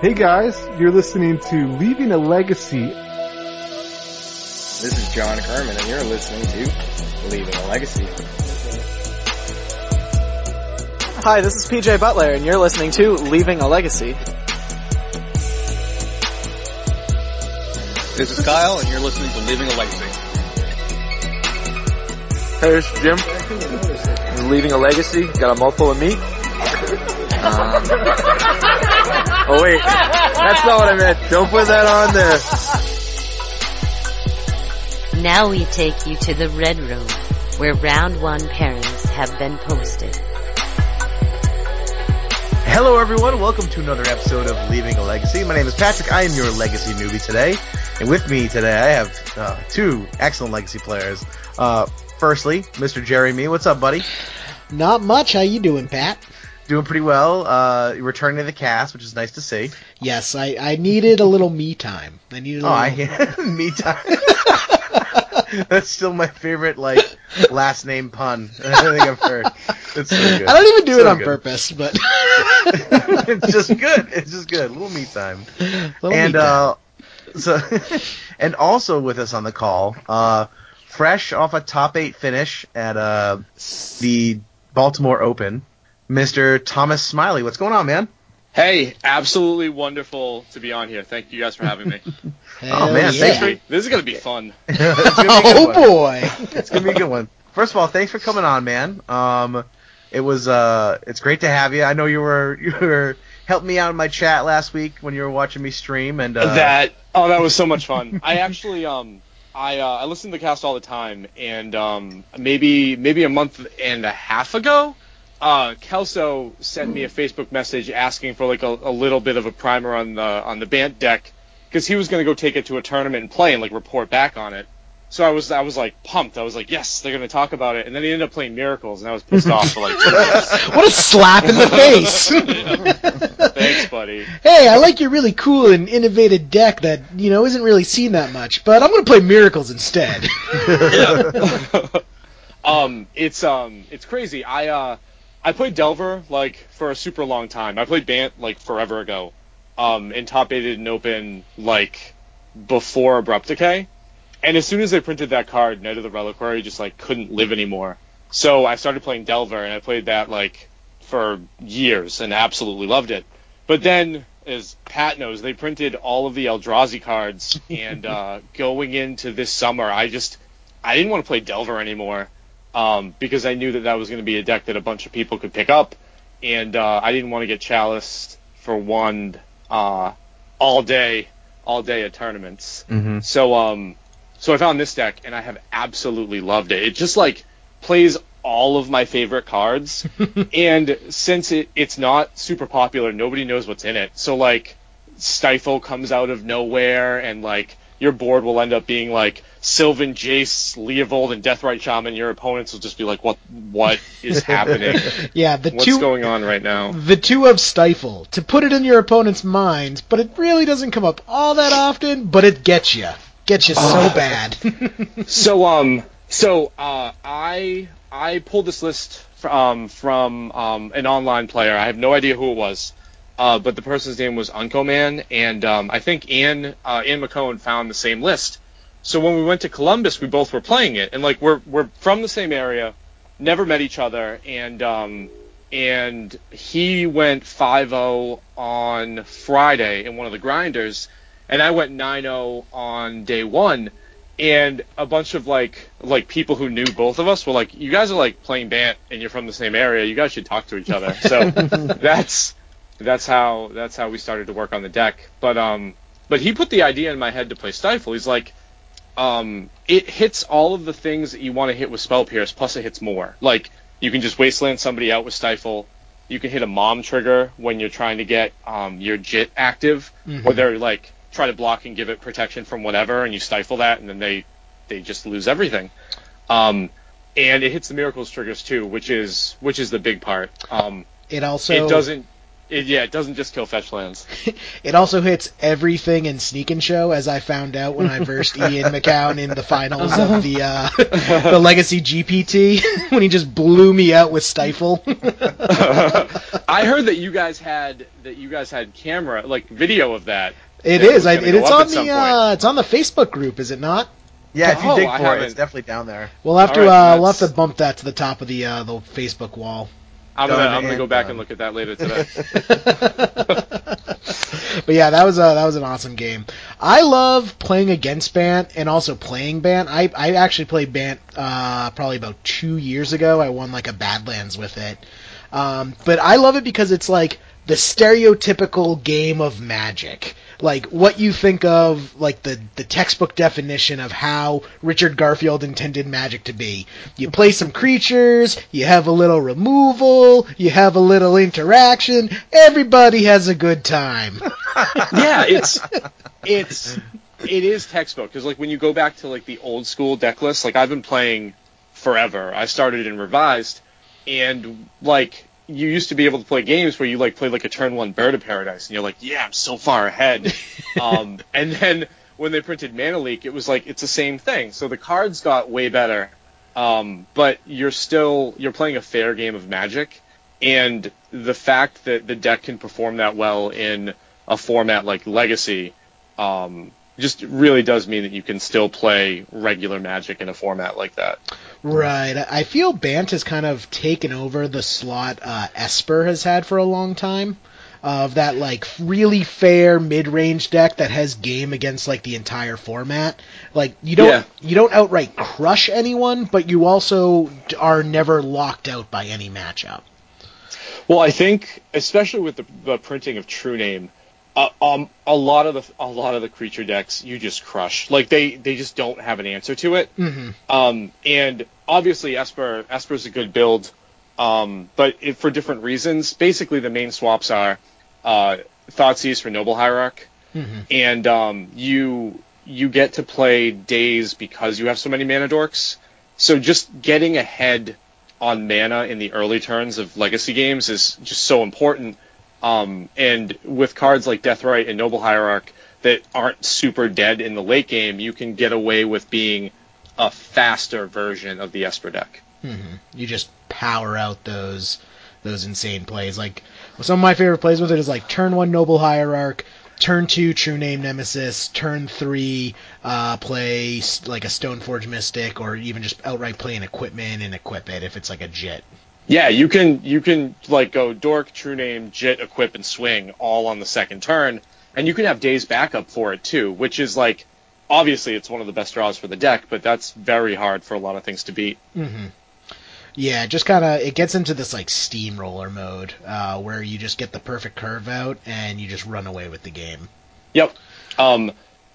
Hey guys, you're listening to Leaving a Legacy. This is John Kerman, and you're listening to Leaving a Legacy. Hi, this is PJ Butler, and you're listening to Leaving a Legacy. This is Kyle, and you're listening to Leaving a Legacy. Hey, this is Jim. Leaving a legacy. Got a mouthful of meat. Um, oh wait, that's not what I meant. Don't put that on there. Now we take you to the Red Room, where round one pairings have been posted. Hello everyone, welcome to another episode of Leaving a Legacy. My name is Patrick, I am your Legacy newbie today. And with me today I have uh, two excellent Legacy players. Uh, firstly, Mr. Jeremy, what's up buddy? Not much, how you doing, Pat? Doing pretty well, uh, returning to the cast, which is nice to see. Yes, I, I needed a little me time. I needed a Oh, little... I, me time. That's still my favorite, like, last name pun I think I've heard. It's so good. I don't even do it on good. purpose, but it's just good. It's just good. little me time. Little and me time. uh, so, and also with us on the call, uh, fresh off a top eight finish at uh the Baltimore Open, Mr. Thomas Smiley. What's going on, man? Hey, absolutely wonderful to be on here. Thank you guys for having me. Oh, man, yeah. thanks for- this is gonna be fun. it's gonna be a good Oh one. boy. It's gonna be a good one. First of all, thanks for coming on, man. Um, it was uh, it's great to have you. I know you were you were helping me out in my chat last week when you were watching me stream, and uh, that oh, that was so much fun. I actually um I uh, I listen to the cast all the time, and um maybe maybe a month and a half ago, uh Kelso sent me a Facebook message asking for like a, a little bit of a primer on the on the Bant deck because he was gonna go take it to a tournament and play and like report back on it. So I was I was like pumped. I was like, yes, they're gonna talk about it, and then he ended up playing Miracles, and I was pissed off for like two. What a slap in the face. Thanks, buddy. hey, I like your really cool and innovative deck that, you know, isn't really seen that much, but I'm gonna play Miracles instead. um, it's um, it's crazy. I uh, I played Delver like for a super long time. I played Bant like forever ago. Um, and top eighted and open like before Abrupt Decay. And as soon as they printed that card, Knight of the Reliquary just like couldn't live anymore. So I started playing Delver, and I played that like for years and absolutely loved it. But then, as Pat knows, they printed all of the Eldrazi cards, and uh, going into this summer, I just I didn't want to play Delver anymore um, because I knew that that was going to be a deck that a bunch of people could pick up, and uh, I didn't want to get Chalice for one uh, all day, all day at tournaments. Mhm. So um, so I found this deck, and I have absolutely loved it. It just like plays all of my favorite cards, and since it it's not super popular, nobody knows what's in it. So like Stifle comes out of nowhere, and like your board will end up being like Sylvan, Jace, Leovold, and Deathrite Shaman. Your opponents will just be like, "What? What is happening? yeah, the What's two going on right now?" the two of Stifle to put it in your opponent's minds, but it really doesn't come up all that often, but it gets you. Gets you so bad. so um so uh I I pulled this list um from um an online player. I have no idea who it was. Uh, but the person's name was Unco Man, and um, I think Ann uh, Ann McCone found the same list. So when we went to Columbus, we both were playing it, and like we're we're from the same area, never met each other, and um, and he went 5-0 on Friday in one of the grinders, and I went 9-0 on day one, and a bunch of like like people who knew both of us were like, "You guys are like playing Bant, and you're from the same area. You guys should talk to each other." So that's that's how that's how we started to work on the deck. But um, but he put the idea in my head to play Stifle. He's like, um, it hits all of the things that you want to hit with Spell Pierce, plus it hits more. Like you can just wasteland somebody out with Stifle. You can hit a mom trigger when you're trying to get um, your JIT active, Mhm. where they're like try to block and give it protection from whatever, and you stifle that, and then they they just lose everything. Um, and it hits the miracles triggers too, which is which is the big part. Um, It also it doesn't it, yeah, it doesn't just kill fetch lands. It also hits everything in Sneak and Show, as I found out when I versed Ian McCown in the finals of the uh, the Legacy GPT when he just blew me out with Stifle. I heard that you guys had that you guys had camera like video of that. It that is. was I, it, it's on the uh, it's on the Facebook group, is it not? Yeah, if you Oh, dig for it, it's definitely down there. We'll have to All right, uh, we'll have to bump that to the top of the uh, the Facebook wall. I'm gonna I'm gonna go back and look at that later today. but yeah, that was a that was an awesome game. I love playing against Bant and also playing Bant. I I actually played Bant uh, probably about two years ago. I won like a Badlands with it. Um, but I love it because it's like the stereotypical game of Magic. Like what you think of like the the textbook definition of how Richard Garfield intended Magic to be. You play some creatures, you have a little removal, you have a little interaction. Everybody has a good time. yeah, it's it's it is textbook because like when you go back to like the old school deck list, like I've been playing forever. I started in revised, and like you used to be able to play games where you like play like a turn one bird of paradise, and you're like, yeah, I'm so far ahead. um, and then when they printed Mana Leak, it was like it's the same thing. So the cards got way better, um, but you're still you're playing a fair game of Magic, and the fact that the deck can perform that well in a format like Legacy um, just really does mean that you can still play regular Magic in a format like that. Right. I feel Bant has kind of taken over the slot uh, Esper has had for a long time. Of that like really fair mid-range deck that has game against like the entire format. Like you don't Yeah. you don't outright crush anyone, but you also are never locked out by any matchup. Well, I think, especially with the, the printing of True Name, uh, um, a lot of the a lot of the creature decks you just crush. Like they they just don't have an answer to it. Mm-hmm. Um, and obviously Esper Esper's a good build, um, but it, for different reasons. Basically, the main swaps are uh, Thoughtseize for Noble Hierarch, Mm-hmm. and um, you you get to play days because you have so many mana dorks. So just getting ahead on mana in the early turns of legacy games is just so important. Um, and with cards like Deathrite and Noble Hierarch that aren't super dead in the late game, you can get away with being a faster version of the Esper deck. Mm-hmm. You just power out those those insane plays. Like some of my favorite plays with it is like turn one Noble Hierarch, turn two True Name Nemesis, turn three uh, play like a Stoneforge Mystic, or even just outright play an equipment and equip it if it's like a Jit. Yeah, you can you can like go Dork, True Name, Jit, Equip, and Swing all on the second turn, and you can have Days backup for it too, which is like obviously it's one of the best draws for the deck, but that's very hard for a lot of things to beat. Mm-hmm. Yeah, just kind of it gets into this like steamroller mode uh, where you just get the perfect curve out and you just run away with the game. Yep. Um,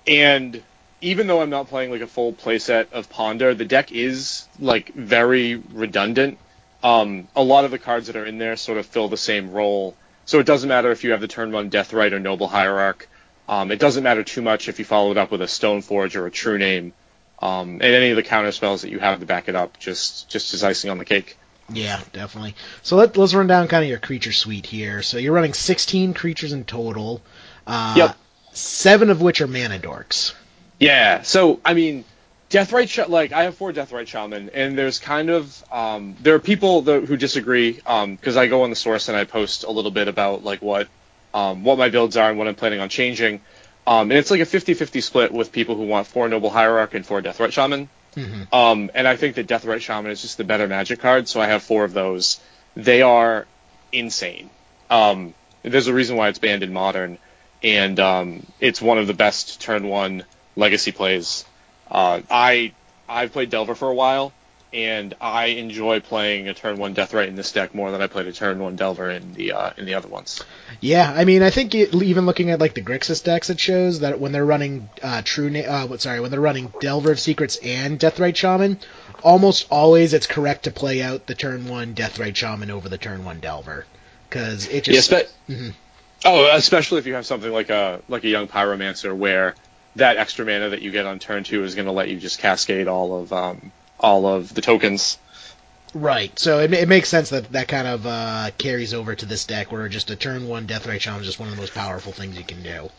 and even though I'm not playing like a full playset of Ponder, the deck is like very redundant. Um, a lot of the cards that are in there sort of fill the same role. So it doesn't matter if you have the turn one Death Deathrite or Noble Hierarch. Um, it doesn't matter too much if you follow it up with a Stoneforge or a True Name. Um, and any of the counter spells that you have to back it up, just just as icing on the cake. Yeah, definitely. So let, let's run down kind of your creature suite here. So you're running 16 creatures in total. Uh, Yep. Seven of which are mana dorks. Yeah. So I mean, Deathrite Sh- like I have four Deathrite Shaman, and there's kind of um, there are people that, who disagree because I go on the source and I post a little bit about like what um, what my builds are and what I'm planning on changing. Um, and it's like a 50-50 split with people who want four Noble Hierarch and four Deathrite Shaman. Mhm. Um, and I think that Deathrite Shaman is just the better Magic card, so I have four of those. They are insane. Um, there's a reason why it's banned in Modern, and um, it's one of the best turn one Legacy plays. Uh, I I've played Delver for a while, and I enjoy playing a turn one Deathrite in this deck more than I played a turn one Delver in the uh, in the other ones. Yeah, I mean, I think it, even looking at like the Grixis decks, it shows that when they're running uh, True, Na- uh, what, sorry, when they're running Delver of Secrets and Deathrite Shaman, almost always it's correct to play out the turn one Deathrite Shaman over the turn one Delver, because it Yeah, just spe- Mhm. Oh, especially if you have something like a like a young pyromancer where that extra mana that you get on turn two is going to let you just cascade all of um, all of the tokens. Right. So it, it makes sense that that kind of uh, carries over to this deck, where just a turn one Deathrite Shaman is one of the most powerful things you can do.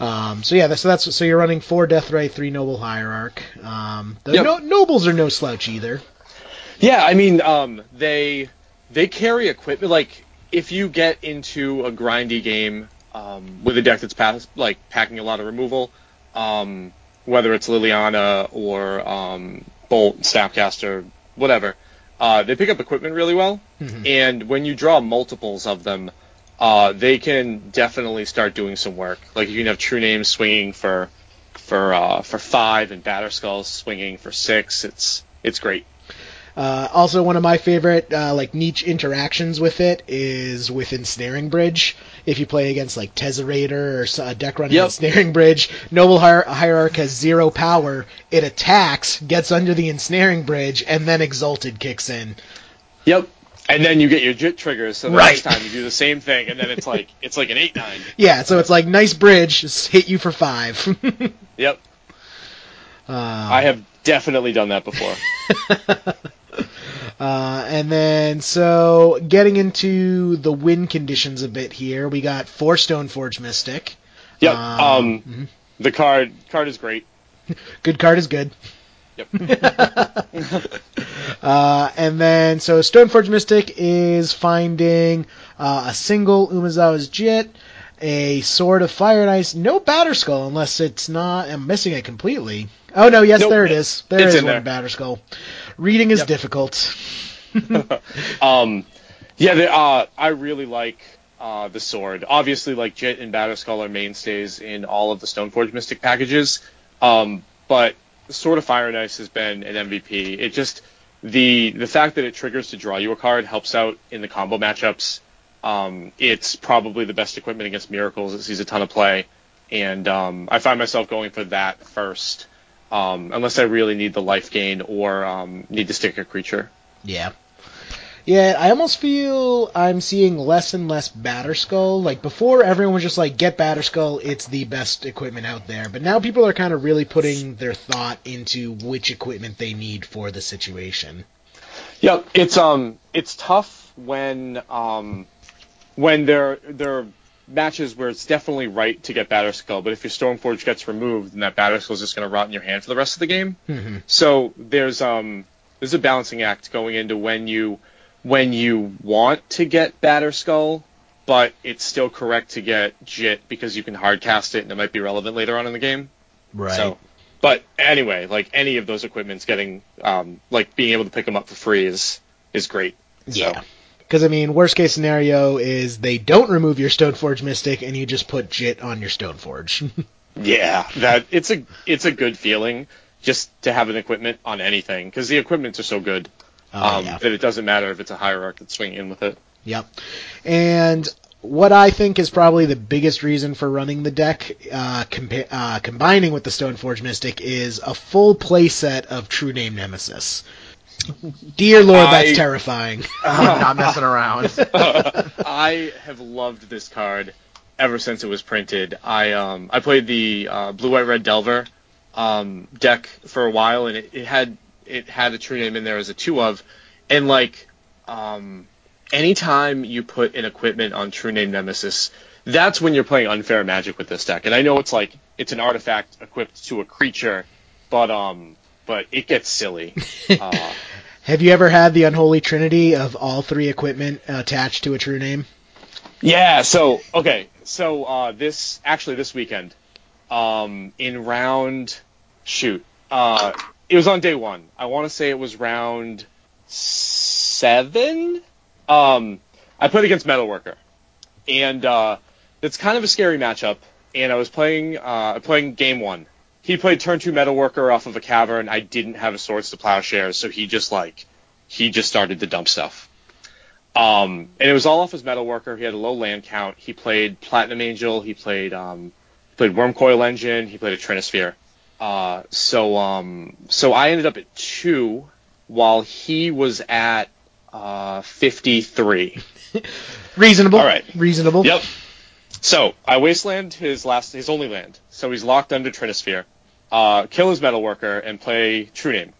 Um, so yeah, so that's so you're running four Death Ray, three Noble Hierarch. Um, the Yep. no, nobles are no slouch either. Yeah, I mean, um, they they carry equipment. Like, if you get into a grindy game um, with a deck that's pass, like packing a lot of removal, um, whether it's Liliana or um, Bolt, Snapcaster, whatever, uh, they pick up equipment really well. Mhm. And when you draw multiples of them, uh, they can definitely start doing some work. Like, you can have True Names swinging for for uh, for five and Batterskulls swinging for six. It's it's great. Uh, also, one of my favorite uh, like niche interactions with it is with Ensnaring Bridge. If you play against like Tezzerator or s- a deck running Yep. Ensnaring Bridge, Noble Hier- Hierarch has zero power. It attacks, gets under the Ensnaring Bridge, and then Exalted kicks in. Yep. And then you get your JIT triggers, so the Right. next time you do the same thing, and then it's like it's like an eight nine. Yeah, so it's like nice bridge, just hit you for five. Yep. uh, I have definitely done that before. Uh, and then, so getting into the win conditions a bit here, we got four Stoneforge Mystic. Yep. Um, Um, mhm. the card card is great. Good card is good. Yep. Uh, and then, so Stoneforge Mystic is finding uh, a single Umezawa's Jit, a Sword of Fire and Ice, no Batterskull unless it's not. I'm missing it completely. Oh no, yes, Nope, there it is. There it's is one Batterskull. Reading is Yep. difficult. Um, yeah, the, uh, I really like uh, the sword. Obviously, like Jit and Batterskull are mainstays in all of the Stoneforge Mystic packages. Um, but Sword of Fire and Ice has been an MVP. It just the the fact that it triggers to draw you a card helps out in the combo matchups. Um, it's probably the best equipment against Miracles. It sees a ton of play, and um, I find myself going for that first, um, unless I really need the life gain or um, need to stick a creature. Yeah. Yeah, I almost feel I'm seeing less and less Batterskull. Like before, everyone was just like, "Get Batterskull, it's the best equipment out there." But now people are kind of really putting their thought into which equipment they need for the situation. Yeah, it's um it's tough when um when there are matches where it's definitely right to get Batterskull, but if your Stoneforge gets removed, then that Batterskull is just going to rot in your hand for the rest of the game. Mhm. So there's um there's a balancing act going into when you when you want to get Batterskull, but it's still correct to get Jit because you can hardcast it and it might be relevant later on in the game. Right. So, but anyway, like any of those equipments, getting um, like being able to pick them up for free is is great. yeah. Because I mean, worst case scenario is they don't remove your Stoneforge Mystic and you just put Jit on your Stoneforge. Yeah, that it's a it's a good feeling just to have an equipment on anything because the equipments are so good Oh, um, yeah. that it doesn't matter if it's a hierarch that's swinging in with it. Yep. And what I think is probably the biggest reason for running the deck, uh, compa- uh, combining with the Stoneforge Mystic, is a full playset of True Name Nemesis. Dear Lord, that's terrifying. I'm not messing around. I have loved this card ever since it was printed. I um I played the uh, blue white red Delver um deck for a while, and it, it had it had a true name in there as a two of, and like um anytime you put an equipment on True Name Nemesis, that's when you're playing unfair magic with this deck. And I know it's like it's an artifact equipped to a creature, but um but it gets silly. Uh, Have you ever had the unholy trinity of all three equipment attached to a True Name? Yeah. So okay. So uh, this actually this weekend, um, in round, shoot, uh, it was on day one. I want to say it was round seven. Um, I played against Metalworker, and uh, it's kind of a scary matchup. And I was playing uh, playing game one. He played turn two Metalworker off of a cavern. I didn't have a swords to plowshares, so he just like he just started to dump stuff. Um, and it was all off his metalworker. He had a low land count. He played Platinum Angel. He played um, played Wurmcoil Engine. He played a Trinisphere. Uh, so um, so I ended up at two, while he was at uh, 53. Reasonable. All right. Reasonable. Yep. So I wasteland his last, his only land. So he's locked under Trinisphere. Uh, kill his metalworker and play True Name.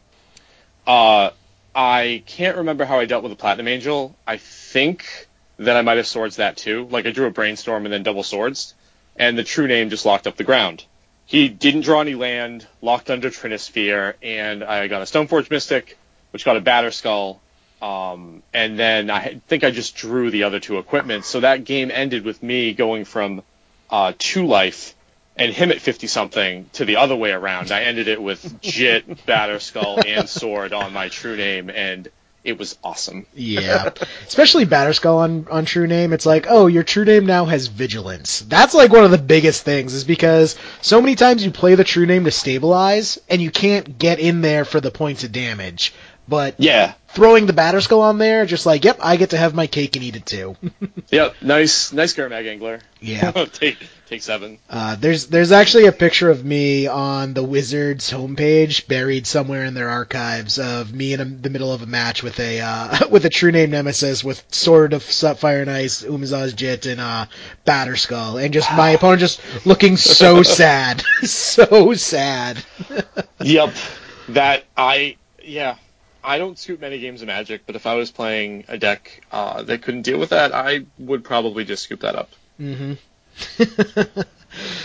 Uh, I can't remember how I dealt with the Platinum Angel. I think that I might have swords that too. Like I drew a Brainstorm and then double swords, and the true name just locked up the ground. He didn't draw any land, locked under Trinisphere, and I got a Stoneforge Mystic, which got a Batterskull, um, and then I think I just drew the other two equipment. So that game ended with me going from uh, two life and him at 50 something to the other way around. I ended it with Jit, Batterskull, and Sword on my true name, and it was awesome. Yeah, especially Batterskull on on True Name. It's like, oh, your True Name now has Vigilance. That's like one of the biggest things, is because so many times you play the True Name to stabilize, and you can't get in there for the points of damage. But Yeah. throwing the Batterskull on there, just like, yep, I get to have my cake and eat it too. Yep. Nice, nice Gurmag Angler. Yeah. take take seven. Uh, there's there's actually a picture of me on the Wizards homepage, buried somewhere in their archives, of me in a, the middle of a match with a uh, with a true name nemesis with Sword of Fire and Ice, Umezawa's Jit, and uh, Batterskull, and just my opponent just looking so sad, so sad. Yep. That I yeah. I don't scoop many games of Magic, but if I was playing a deck uh, that couldn't deal with that, I would probably just scoop that up. hmm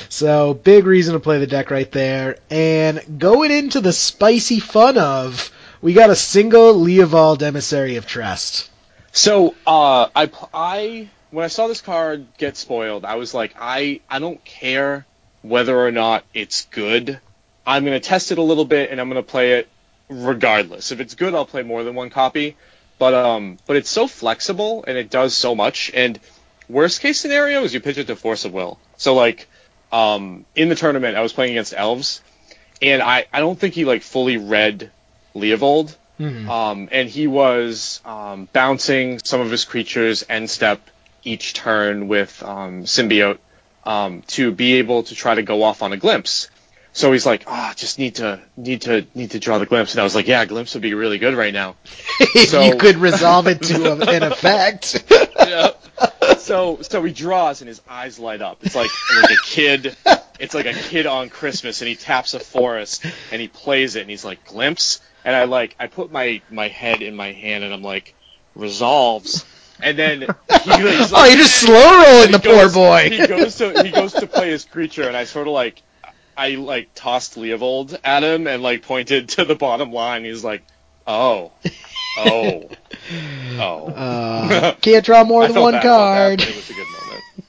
so big reason to play the deck right there, and going into the spicy fun of, we got a single Leovold Emissary of Trust. So, uh, I, I, when I saw this card get spoiled, I was like, I, I don't care whether or not it's good. I'm gonna test it a little bit, and I'm gonna play it regardless. If it's good, I'll play more than one copy. But, um, but it's so flexible, and it does so much, and worst case scenario is you pitch it to Force of Will. So, like, um, in the tournament, I was playing against Elves, and I, I don't think he, like, fully read Leovold. Mhm. Um, and he was um, bouncing some of his creatures end step each turn with um, symbiote um, to be able to try to go off on a glimpse. So he's like, ah, just need to need to need to draw the glimpse, and I was like, yeah, glimpse would be really good right now. So- you could resolve it to a- an effect. Yeah. So so he draws and his eyes light up. It's like like a kid. It's like a kid on Christmas, and he taps a forest and he plays it, and he's like glimpse, and I like I put my my head in my hand, and I'm like resolves, and then he, he's oh, like, you're just slow rolling the he poor boy. He goes to he goes to play his creature, and I sort of like I like tossed Leovold at him and like pointed to the bottom line. He's like, oh, oh, oh. Uh, can't draw more than one about that, card. it was a good moment.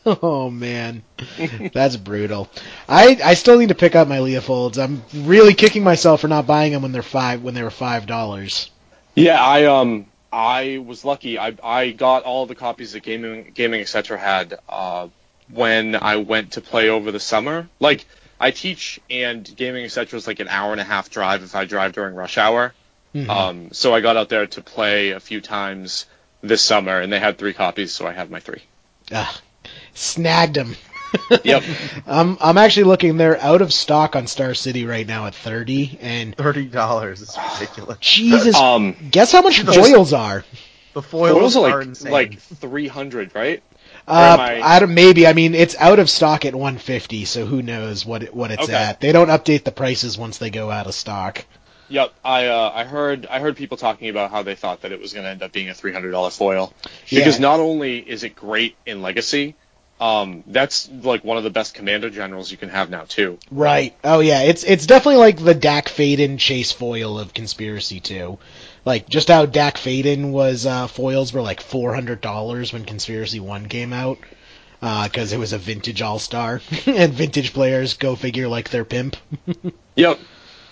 Oh man, that's brutal. I I still need to pick up my Leovolds. I'm really kicking myself for not buying them when they're five when they were five dollars. Yeah, I um I was lucky. I I got all the copies that gaming gaming etc had uh, when I went to play over the summer. Like I teach and gaming etc is like an hour and a half drive if I drive during rush hour. Mhm. Um, so I got out there to play a few times this summer, and they had three copies, so I have my three. Ah, snagged them. Yep. I'm I'm actually looking. They're out of stock on Star City right now at thirty. And Thirty dollars is ridiculous. Jesus, Um, guess how much just- foils are? The foils, foils are are like insane. like three hundred, right? Uh, I- don't, maybe. I mean, it's out of stock at 150, so who knows what it, what it's Okay. at. They don't update the prices once they go out of stock. Yep, I uh, I heard I heard people talking about how they thought that it was going to end up being a three hundred dollar foil because Yeah. not only is it great in Legacy, um, that's like one of the best commander generals you can have now too. Right. Oh yeah, it's it's definitely like the Dack Fayden chase foil of Conspiracy 2. Like just how Dack Fayden was uh, foils were like four hundred dollars when Conspiracy One came out, because it was a vintage All Star, and vintage players go figure like their pimp. Yep.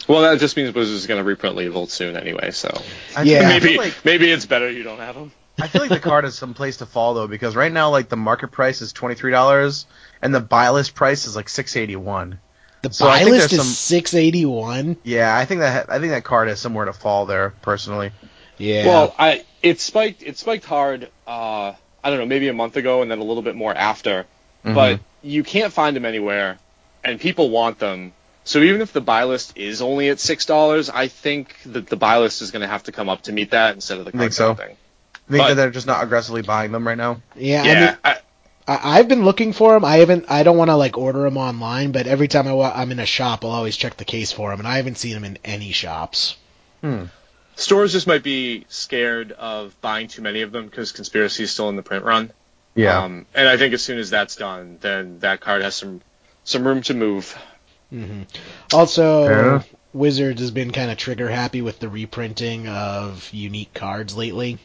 Well, that just means Blizzard's going to reprint Leovold soon anyway, so I Yeah. maybe like maybe it's better you don't have them. I feel like the card has some place to fall though, because right now like the market price is twenty three dollars and the buy list price is like six eighty one. The So buy list is some- six eighty one. Yeah, I think that I think that card has somewhere to fall there personally. Yeah. Well, I it spiked it spiked hard. Uh, I don't know, maybe a month ago, and then a little bit more after. Mm-hmm. But you can't find them anywhere, and people want them. So even if the buy list is only at six dollars, I think that the buy list is going to have to come up to meet that instead of the You think so? thing. I think But- that they're just not aggressively buying them right now. yeah. I Yeah, mean, I, I, I've been looking for them. I haven't. I don't want to like order them online, but every time I wa- I'm in a shop, I'll always check the case for them, and I haven't seen them in any shops. Hmm. stores just might be scared of buying too many of them because conspiracy is still in the print run. Yeah. Um, and I think as soon as that's done, then that card has some some room to move. hmm Also, Fair enough. Wizards has been kind of trigger happy with the reprinting of unique cards lately.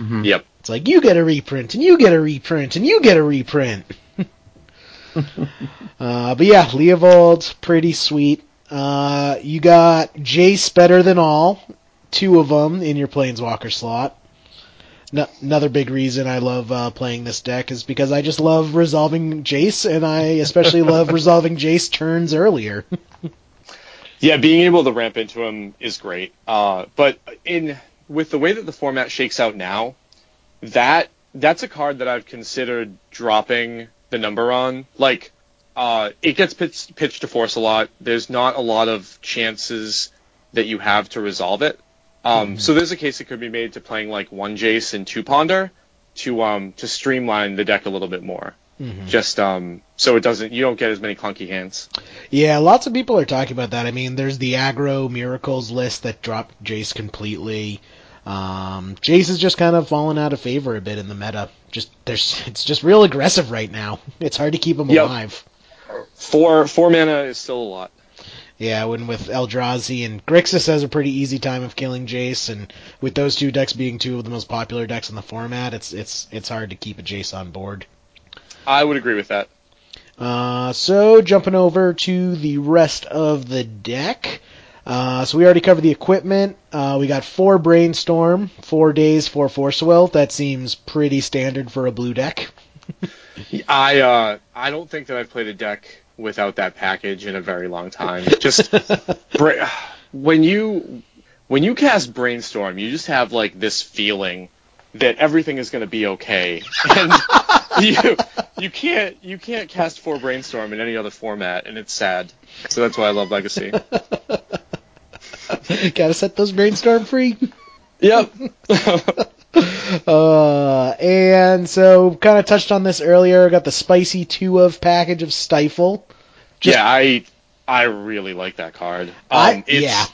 Mhm. Yep. It's like you get a reprint and you get a reprint and you get a reprint. uh, but yeah, Leovold, pretty sweet. Uh, you got Jace better than all, two of them in your Planeswalker slot. No, another big reason I love uh, playing this deck is because I just love resolving Jace, and I especially love resolving Jace turns earlier. Yeah, being able to ramp into him is great. Uh, but in with the way that the format shakes out now, that that's a card that I've considered dropping the number on. Like, uh, it gets pitched, pitched to force a lot. There's not a lot of chances that you have to resolve it. Um, So there's a case that could be made to playing like one Jace and two Ponder to um to streamline the deck a little bit more. Just um so it doesn't you don't get as many clunky hands. Yeah, lots of people are talking about that. I mean, there's the aggro miracles list that dropped Jace completely. Um, Jace has just kind of fallen out of favor a bit in the meta. Just there's, it's just real aggressive right now. It's hard to keep him Yep. alive. Four four mana is still a lot. Yeah, when with Eldrazi and Grixis has a pretty easy time of killing Jace, and with those two decks being two of the most popular decks in the format, it's it's it's hard to keep a Jace on board. I would agree with that. Uh, so jumping over to the rest of the deck. Uh, so we already covered the equipment. Uh, we got four brainstorm, four days, four force will. That seems pretty standard for a blue deck. I uh I don't think that I've played a deck without that package in a very long time. Just bra- when you when you cast brainstorm, you just have like this feeling that everything is going to be okay, and you you can't you can't cast four brainstorm in any other format, and it's sad. So that's why I love Legacy. Gotta set those brainstorm free. yep. Uh, and so kind of touched on this earlier. Got the spicy two of package of Stifle. Just- yeah, I I really like that card. Um, I- it's, yeah.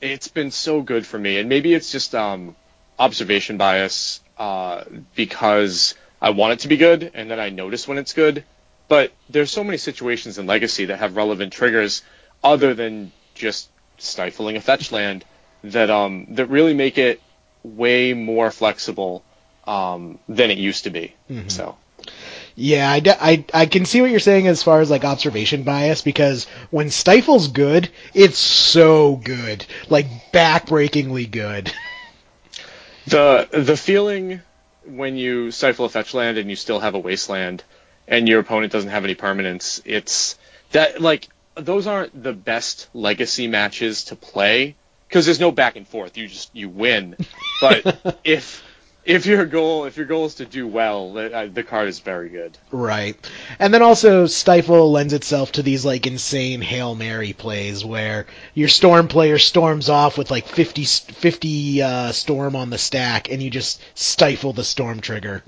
it's been so good for me, and maybe it's just um, observation bias uh, because I want it to be good, and then I notice when it's good. But there's so many situations in Legacy that have relevant triggers other than just stifling a fetch land that um that really make it way more flexible um, than it used to be. Mm-hmm. So Yeah, I, de- I, I can see what you're saying as far as like observation bias because when Stifle's good, it's so good, like backbreakingly good. The the feeling when you stifle a fetch land and you still have a wasteland and your opponent doesn't have any permanence, it's that like those aren't the best legacy matches to play because there's no back and forth. You just you win. But if if your goal if your goal is to do well, the, uh, the card is very good. Right. And then also Stifle lends itself to these like insane Hail Mary plays where your storm player storms off with like 50, 50 uh, storm on the stack and you just stifle the storm trigger.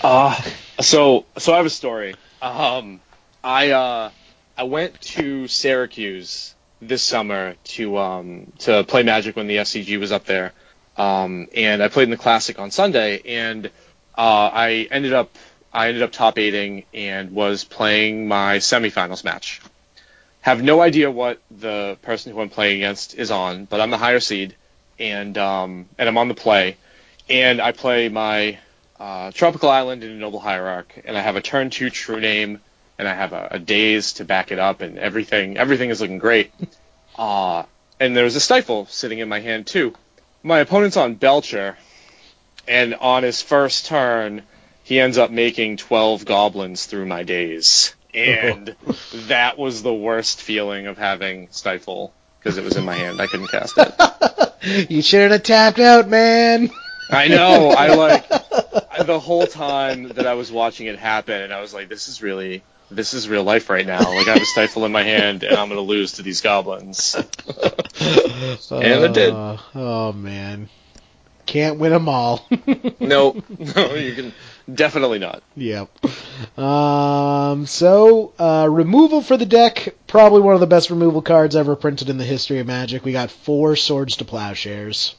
Uh, so so I have a story. Um, I uh, I went to Syracuse this summer to um to play Magic when the SCG was up there. Um, and I played in the Classic on Sunday, and uh, I ended up I ended up top eighting and was playing my semifinals match. Have no idea what the person who I'm playing against is on, but I'm the higher seed, and um, and I'm on the play, and I play my uh, Tropical Island in a Noble Hierarch, and I have a turn two True Name, and I have a, a Daze to back it up, and everything everything is looking great. Uh, and there's a Stifle sitting in my hand too. My opponent's on Belcher, and on his first turn, he ends up making 12 goblins through my Daze. And that was the worst feeling of having Stifle, because it was in my hand. I couldn't cast it. you shouldn't have tapped out, man. I know. I like the whole time that I was watching it happen, and I was like, "This is really, this is real life right now. Like I have a stifle in my hand, and I'm gonna lose to these goblins." And it did. Uh, oh man. Can't win them all. no, no, you can definitely not. Yep. Um, so, uh, removal for the deck, probably one of the best removal cards ever printed in the history of Magic. We got four Swords to Plowshares.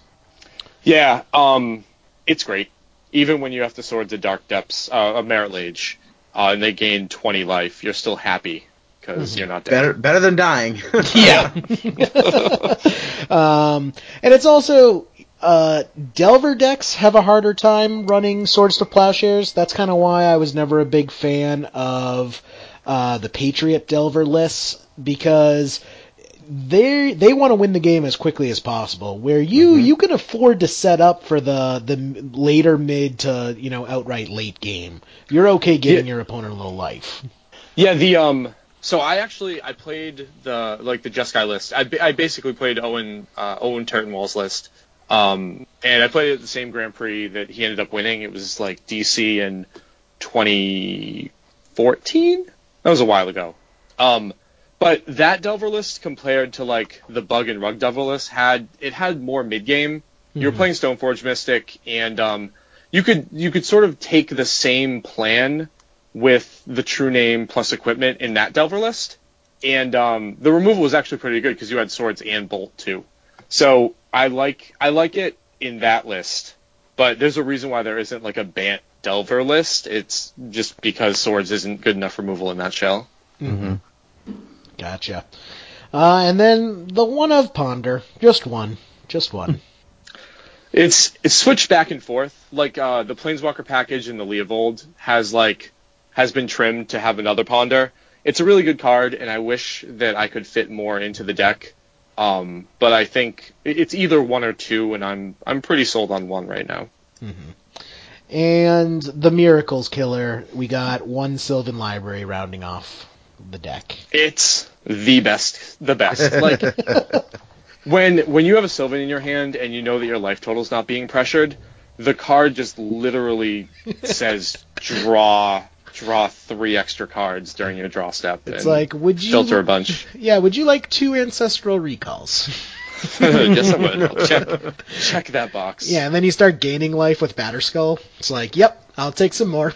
Yeah, um, it's great. Even when you have to Swords of dark depths uh, of Marit Lage, uh, and they gain 20 life, you're still happy because you're not dead. Better better than dying. Yeah. um, and it's also uh, Delver decks have a harder time running Swords to Plowshares. That's kind of why I was never a big fan of uh, the Patriot Delver lists because they they want to win the game as quickly as possible. Where you you can afford to set up for the the later mid to you know outright late game. You're okay giving Yeah. your opponent a little life. Yeah, the um. So I actually I played the like the Jeskai list. I, I basically played Owen uh, Owen Turtenwald's list. Um, and I played it at the same Grand Prix that he ended up winning. It was like DC in 2014. That was a while ago. Um, but that Delver list compared to like the Bug and Rug Delver list had it had more mid game. You were playing Stoneforge Mystic, and um, you could you could sort of take the same plan with the true name plus equipment in that Delver list, and um, the removal was actually pretty good because you had swords and bolt too. So I like I like it in that list, but there's a reason why there isn't like a Bant Delver list. It's just because swords isn't good enough removal in that shell. Gotcha. Uh, and then the one of Ponder, just one, just one. It's it's switched back and forth. Like uh, the Planeswalker package in the Leovold has like has been trimmed to have another ponder. It's a really good card, and I wish that I could fit more into the deck. Um, but I think it's either one or two, and I'm I'm pretty sold on one right now. And the Miracles Killer, we got one Sylvan Library rounding off the deck. It's the best, the best. Like when when you have a Sylvan in your hand and you know that your life total's not being pressured, the card just literally says draw draw three extra cards during your draw step. It's and like, would you filter a bunch. Yeah, would you like two ancestral recalls? yes, I would. I'll check check that box. Yeah, and then you start gaining life with Batterskull. It's like, yep, I'll take some more.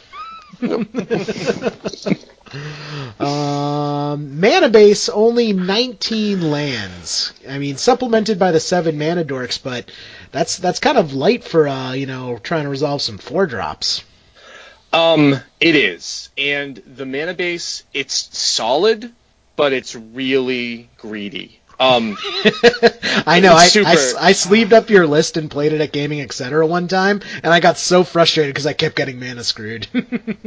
um, mana base only 19 lands. I mean, supplemented by the seven mana dorks, but that's that's kind of light for uh, you know trying to resolve some four drops. Um, it is, and the mana base it's solid, but it's really greedy. Um, I know. I, Super. I, I sleeved up your list and played it at Gaming Etc. one time, and I got so frustrated because I kept getting mana screwed.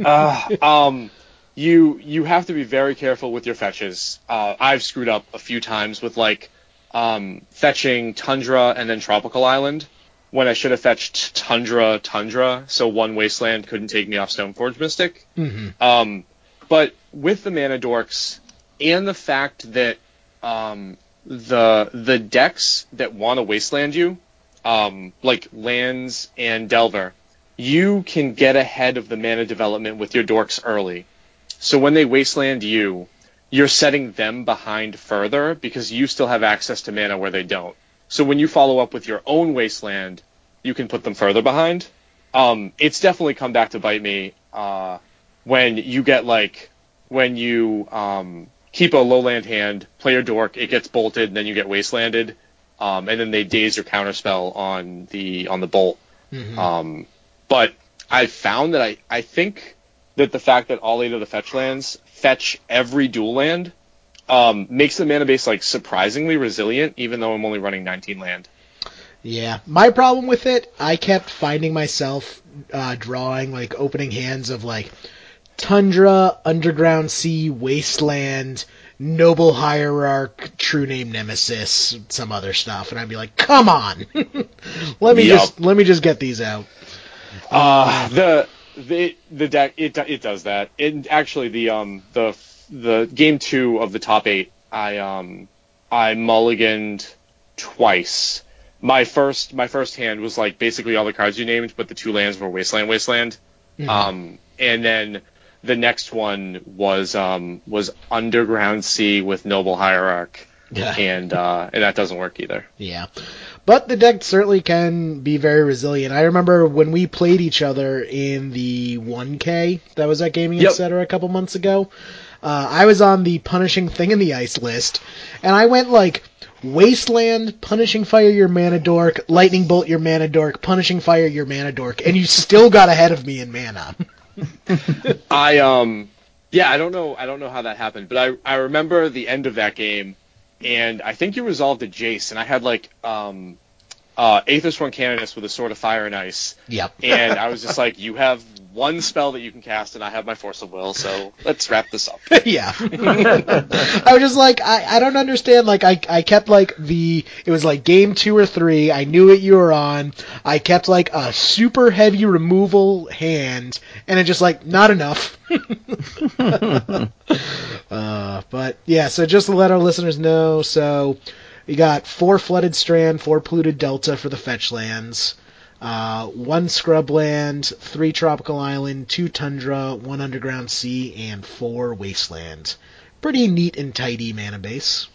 uh, um, you you have to be very careful with your fetches. Uh, I've screwed up a few times with like um, fetching Tundra and then Tropical Island when I should have fetched Tundra Tundra, so one Wasteland couldn't take me off Stoneforge Mystic. Mhm. Um, but with the mana dorks and the fact that um, the the decks that want to wasteland you, um, like lands and Delver, you can get ahead of the mana development with your dorks early. So when they wasteland you, you're setting them behind further because you still have access to mana where they don't. So when you follow up with your own wasteland, you can put them further behind. Um, it's definitely come back to bite me uh, when you get like when you um, keep a lowland hand, play your dork, it gets bolted, and then you get wastelanded, um, and then they daze your counterspell on the on the bolt. Um, but I found that I, I think that the fact that all eight of the fetch lands fetch every dual land um, makes the mana base like surprisingly resilient, even though I'm only running 19 land. Yeah, my problem with it, I kept finding myself uh, drawing like opening hands of like Tundra, Underground Sea, Wasteland, Noble Hierarch, True Name Nemesis, some other stuff, and I'd be like, "Come on, let me Yup. just let me just get these out." Uh, the the the deck it it does that. And actually, the um the the game two of the top eight, I um I mulliganed twice. My first my first hand was like basically all the cards you named, but the two lands were Wasteland Wasteland. Um, and then the next one was um was Underground Sea with Noble Hierarch, Yeah. and uh and that doesn't work either. Yeah. But the deck certainly can be very resilient. I remember when we played each other in the 1K that was at Gaming Yep. Etc. a couple months ago. Uh, I was on the Punishing Thing in the Ice list, and I went like Wasteland, Punishing Fire your mana dork, Lightning Bolt your mana dork, Punishing Fire your mana dork, and you still got ahead of me in mana. I um yeah, I don't know I don't know how that happened, but I I remember the end of that game and I think you resolved a Jace and I had like um uh Ethersworn Canonist with a sword of fire and ice. Yep. And I was just like, You have one spell that you can cast and I have my force of will, so let's wrap this up. yeah. I was just like, I, I don't understand. Like, I, I kept like the, it was like game two or three. I knew what you were on. I kept like a super heavy removal hand, and it just like, not enough. uh, but yeah, so just to let our listeners know, so we got four flooded strand, four polluted delta for the fetch lands. Uh, one scrubland, three tropical island, two tundra, one underground sea, and four wasteland. Pretty neat and tidy mana base.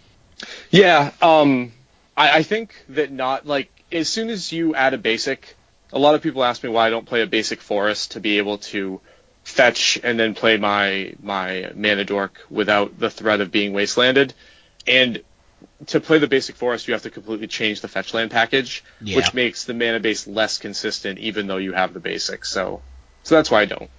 Yeah, um, I, I think that not like as soon as you add a basic, a lot of people ask me why I don't play a basic forest to be able to fetch and then play my my mana dork without the threat of being wastelanded. And to play the basic forest, you have to completely change the fetch land package, Yeah. which makes the mana base less consistent, even though you have the basic. So, so that's why I don't.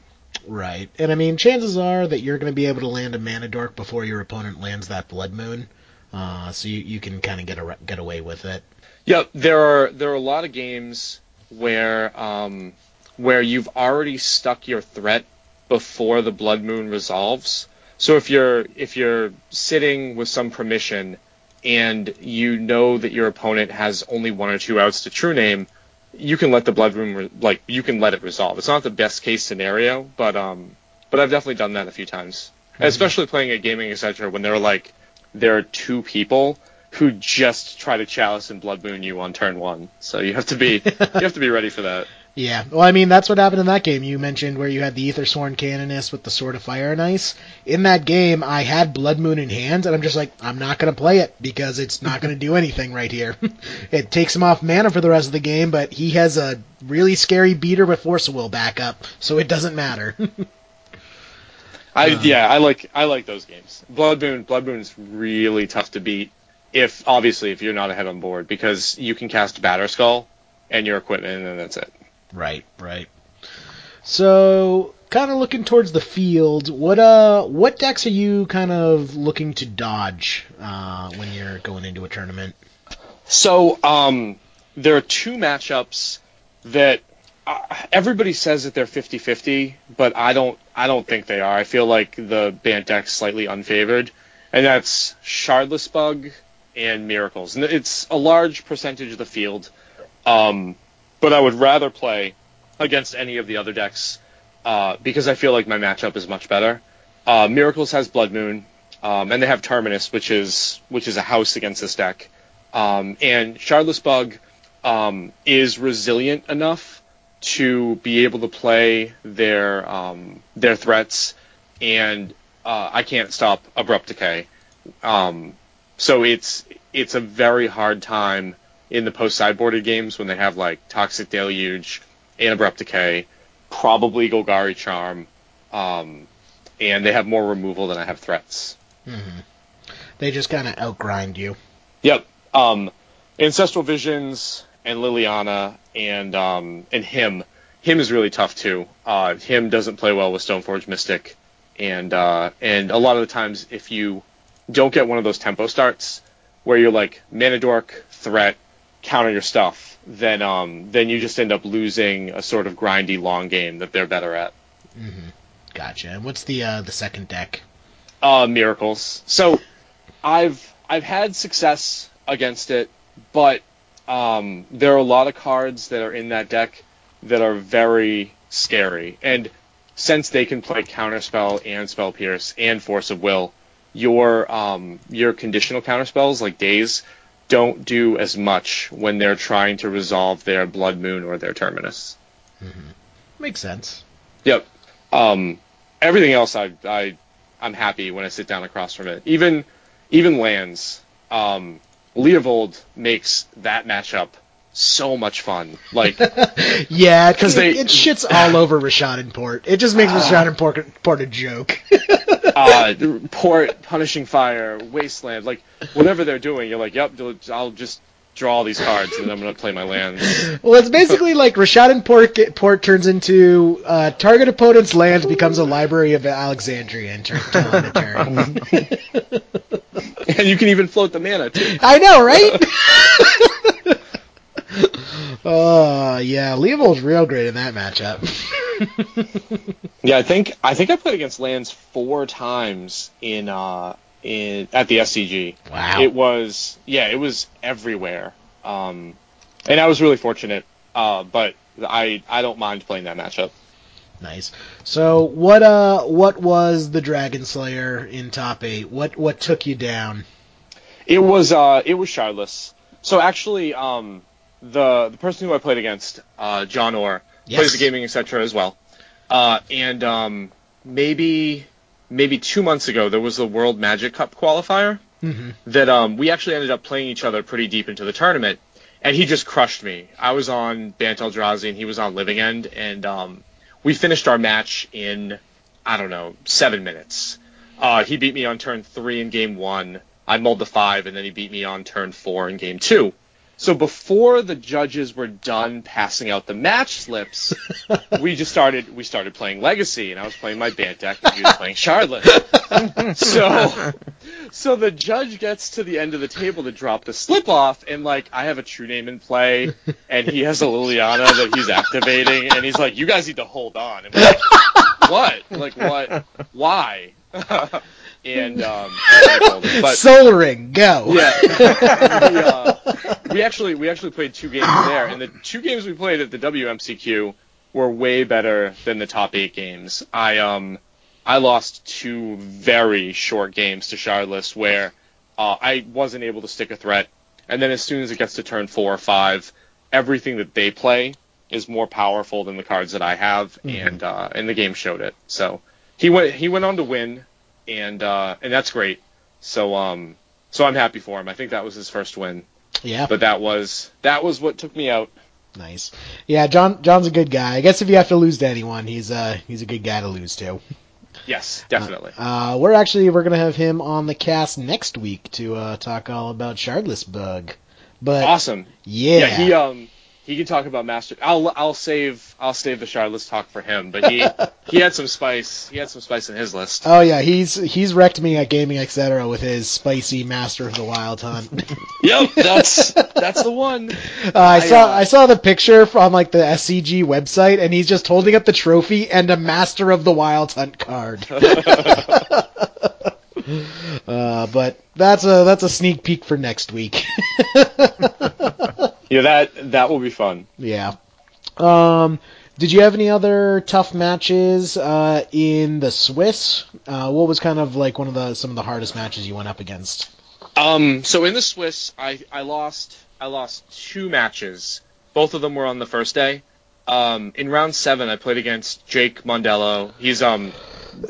Right. And I mean, chances are that you're going to be able to land a mana dork before your opponent lands that blood moon. Uh, so you, you can kind of get a, get away with it. Yeah, there are there are a lot of games where um, where you've already stuck your threat before the blood moon resolves. So if you're if you're sitting with some permission and you know that your opponent has only one or two outs to true name, you can let the blood moon re- like you can let it resolve. It's not the best case scenario, but um but I've definitely done that a few times. Especially playing at gaming etc. when there are like there are two people who just try to chalice and blood moon you on turn one. So you have to be you have to be ready for that. Yeah. Well, I mean, that's what happened in that game. You mentioned where you had the Ethersworn Canonist with the Sword of Fire and Ice. In that game, I had Blood Moon in hand, and I'm just like, I'm not going to play it because it's not going to do anything right here. it takes him off mana for the rest of the game, but he has a really scary beater with Force of Will backup, so it doesn't matter. I Um, yeah, I like I like those games. Blood Moon Blood Moon's really tough to beat if obviously if you're not ahead on board because you can cast Batterskull and your equipment and that's it. Right, right. So, kind of looking towards the field, what uh, what decks are you kind of looking to dodge uh, when you're going into a tournament? So, um, there are two matchups that uh, everybody says that they're 50-50, but I don't I don't think they are. I feel like the Bant deck's slightly unfavored, and that's Shardless Bug and Miracles. And it's a large percentage of the field, um, but I would rather play against any of the other decks uh, because I feel like my matchup is much better. Uh, Miracles has Blood Moon, um, and they have Terminus, which is which is a house against this deck. Um, and Shardless Bug um, is resilient enough to be able to play their um, their threats, and uh, I can't stop Abrupt Decay. Um, so it's it's a very hard time in the post sideboarded games when they have like Toxic Deluge and Abrupt Decay, probably Golgari Charm, um, and they have more removal than I have threats. They just kind of outgrind you. Yep. Um, Ancestral Visions and Liliana and um, and Hymn. Hymn is really tough too. Uh, Hymn doesn't play well with Stoneforge Mystic, and uh, and a lot of the times if you don't get one of those tempo starts where you're like mana dork threat counter your stuff, then um then you just end up losing a sort of grindy long game that they're better at. Gotcha. And what's the uh, the second deck? uh, miracles. So I've I've had success against it, but um, there are a lot of cards that are in that deck that are very scary. And since they can play counterspell and spell pierce and force of will, your um, your conditional counterspells like Daze don't do as much when they're trying to resolve their blood moon or their terminus. Makes sense. Yep. Um, everything else, I, I, I'm happy when I sit down across from it. Even, even lands. Um, Leovold makes that matchup so much fun. Like, yeah, 'Cause it, they- it shits all over Rishadan Port. It just makes Rishadan Port, Port a joke. uh, port, punishing fire, wasteland, like whatever they're doing, you're like, yep, I'll just draw all these cards and then I'm gonna play my lands. well, it's basically like Rishadan Port, Port turns into uh, target opponent's land becomes a library of Alexandria in turn, turn on a turn. and you can even float the mana too. I know, right? Oh yeah, Leovold's real great in that matchup. Yeah, I think I think I played against lands four times in uh in at the SCG. Wow. It was yeah, it was everywhere. Um, and I was really fortunate. Uh, but I I don't mind playing that matchup. Nice. So what uh what was the Dragon Slayer in top eight? What what took you down? It was uh it was Shardless. So actually, um, the the person who I played against, uh, John Orr, Yes. plays the gaming etc. as well. Uh, and um, maybe maybe two months ago there was the World Magic Cup qualifier Mhm. that um we actually ended up playing each other pretty deep into the tournament, and he just crushed me. I was on Bant Eldrazi and he was on Living End, and um we finished our match in I don't know seven minutes. Uh, he beat me on turn three in game one. I mulled the five, and then he beat me on turn four in game two. So before the judges were done passing out the match slips, we just started we started playing Legacy, and I was playing my Bant deck, and he was playing Shardless. so so the judge gets to the end of the table to drop the slip off, and like I have a true name in play, and he has a Liliana that he's activating, and he's like, "You guys need to hold on." And we're like, what? Like what? Why? And um, I told him, but Sol Ring, go. yeah, we, uh, we actually we actually played two games there, and the two games we played at the WMCQ were way better than the top eight games. I um I lost two very short games to Shardless where uh, I wasn't able to stick a threat, and then as soon as it gets to turn four or five, everything that they play is more powerful than the cards that I have, and uh, and the game showed it. So he went he went on to win, and uh, and that's great. So um so I'm happy for him. I think that was his first win, Yeah. but that was that was what took me out. Nice. Yeah, John John's a good guy. I guess if you have to lose to anyone, he's uh he's a good guy to lose to. Yes, definitely. Uh, we're actually we're gonna have him on the cast next week to uh, talk all about Shardless Bug. But awesome. yeah, Yeah, he um he can talk about master. I'll I'll save I'll save the Shardless talk for him, but he he had some spice. He had some spice in his list. oh yeah, he's he's wrecked me at Gaming Etc. with his spicy Master of the Wild Hunt. Yep, that's that's the one. Uh, I, saw uh, I saw the picture from like the SCG website, and he's just holding up the trophy and a Master of the Wild Hunt card. uh, but that's a that's a sneak peek for next week. Yeah, that that will be fun. yeah. Um, did you have any other tough matches uh, in the Swiss? Uh, what was kind of like one of the some of the hardest matches you went up against? Um, so in the Swiss, I, I lost I lost two matches. Both of them were on the first day. Um, in round seven, I played against Jake Mondello. He's um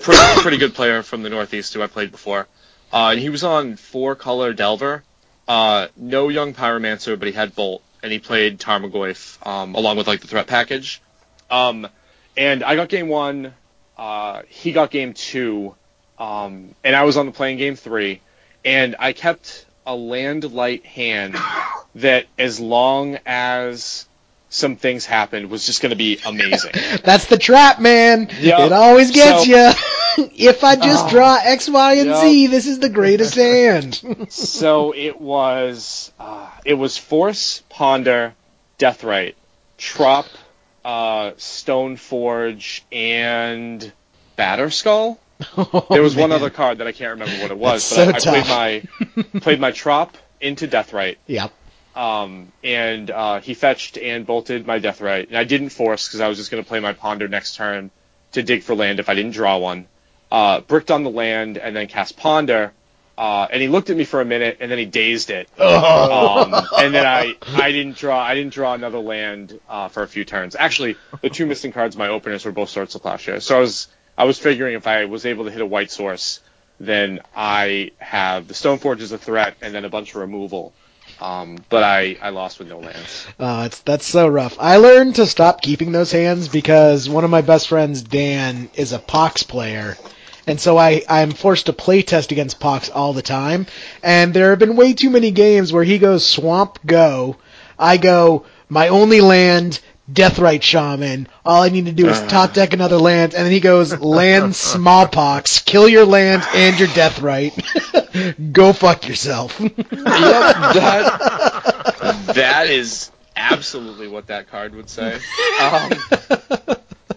pretty, pretty good player from the Northeast who I played before. Uh, and he was on four color Delver. Uh, no young Pyromancer, but he had Bolt, and he played Tarmogoyf um, along with like the threat package. Um, and I got game one. Uh, he got game two. Um, and I was on the playing game three and I kept a land light hand that as long as some things happened was just going to be amazing. That's the trap, man. Yep. It always gets So- you. if I just draw X, Y, and Yep. Z, this is the greatest hand. so it was uh, it was force ponder deathrite trop uh, stoneforge and batterskull there was one Oh, man. other card that i can't remember what it was That's but so I, I played my played my trop into deathrite Yep. um, and uh, he fetched and bolted my deathrite and i didn't force because i was just going to play my ponder next turn to dig for land if i didn't draw one uh, bricked on the land and then cast ponder uh, and he looked at me for a minute and then he dazed it um, and then I I didn't draw I didn't draw another land uh, for a few turns. Actually, the two missing cards, my openers were both Swords of Plowshare. So I was I was figuring if I was able to hit a white source, then I have the Stoneforge as a threat and then a bunch of removal. Um, but I, I lost with no lands. Uh, it's that's so rough. I learned to stop keeping those hands because one of my best friends, Dan, is a Pox player. And so I, I'm forced to play test against Pox all the time. And there have been way too many games where he goes swamp go. I go, my only land, Deathrite Shaman. All I need to do is top deck another land. And then he goes, land smallpox. Kill your land and your Deathrite. go fuck yourself. yep, that that is absolutely what that card would say. Um,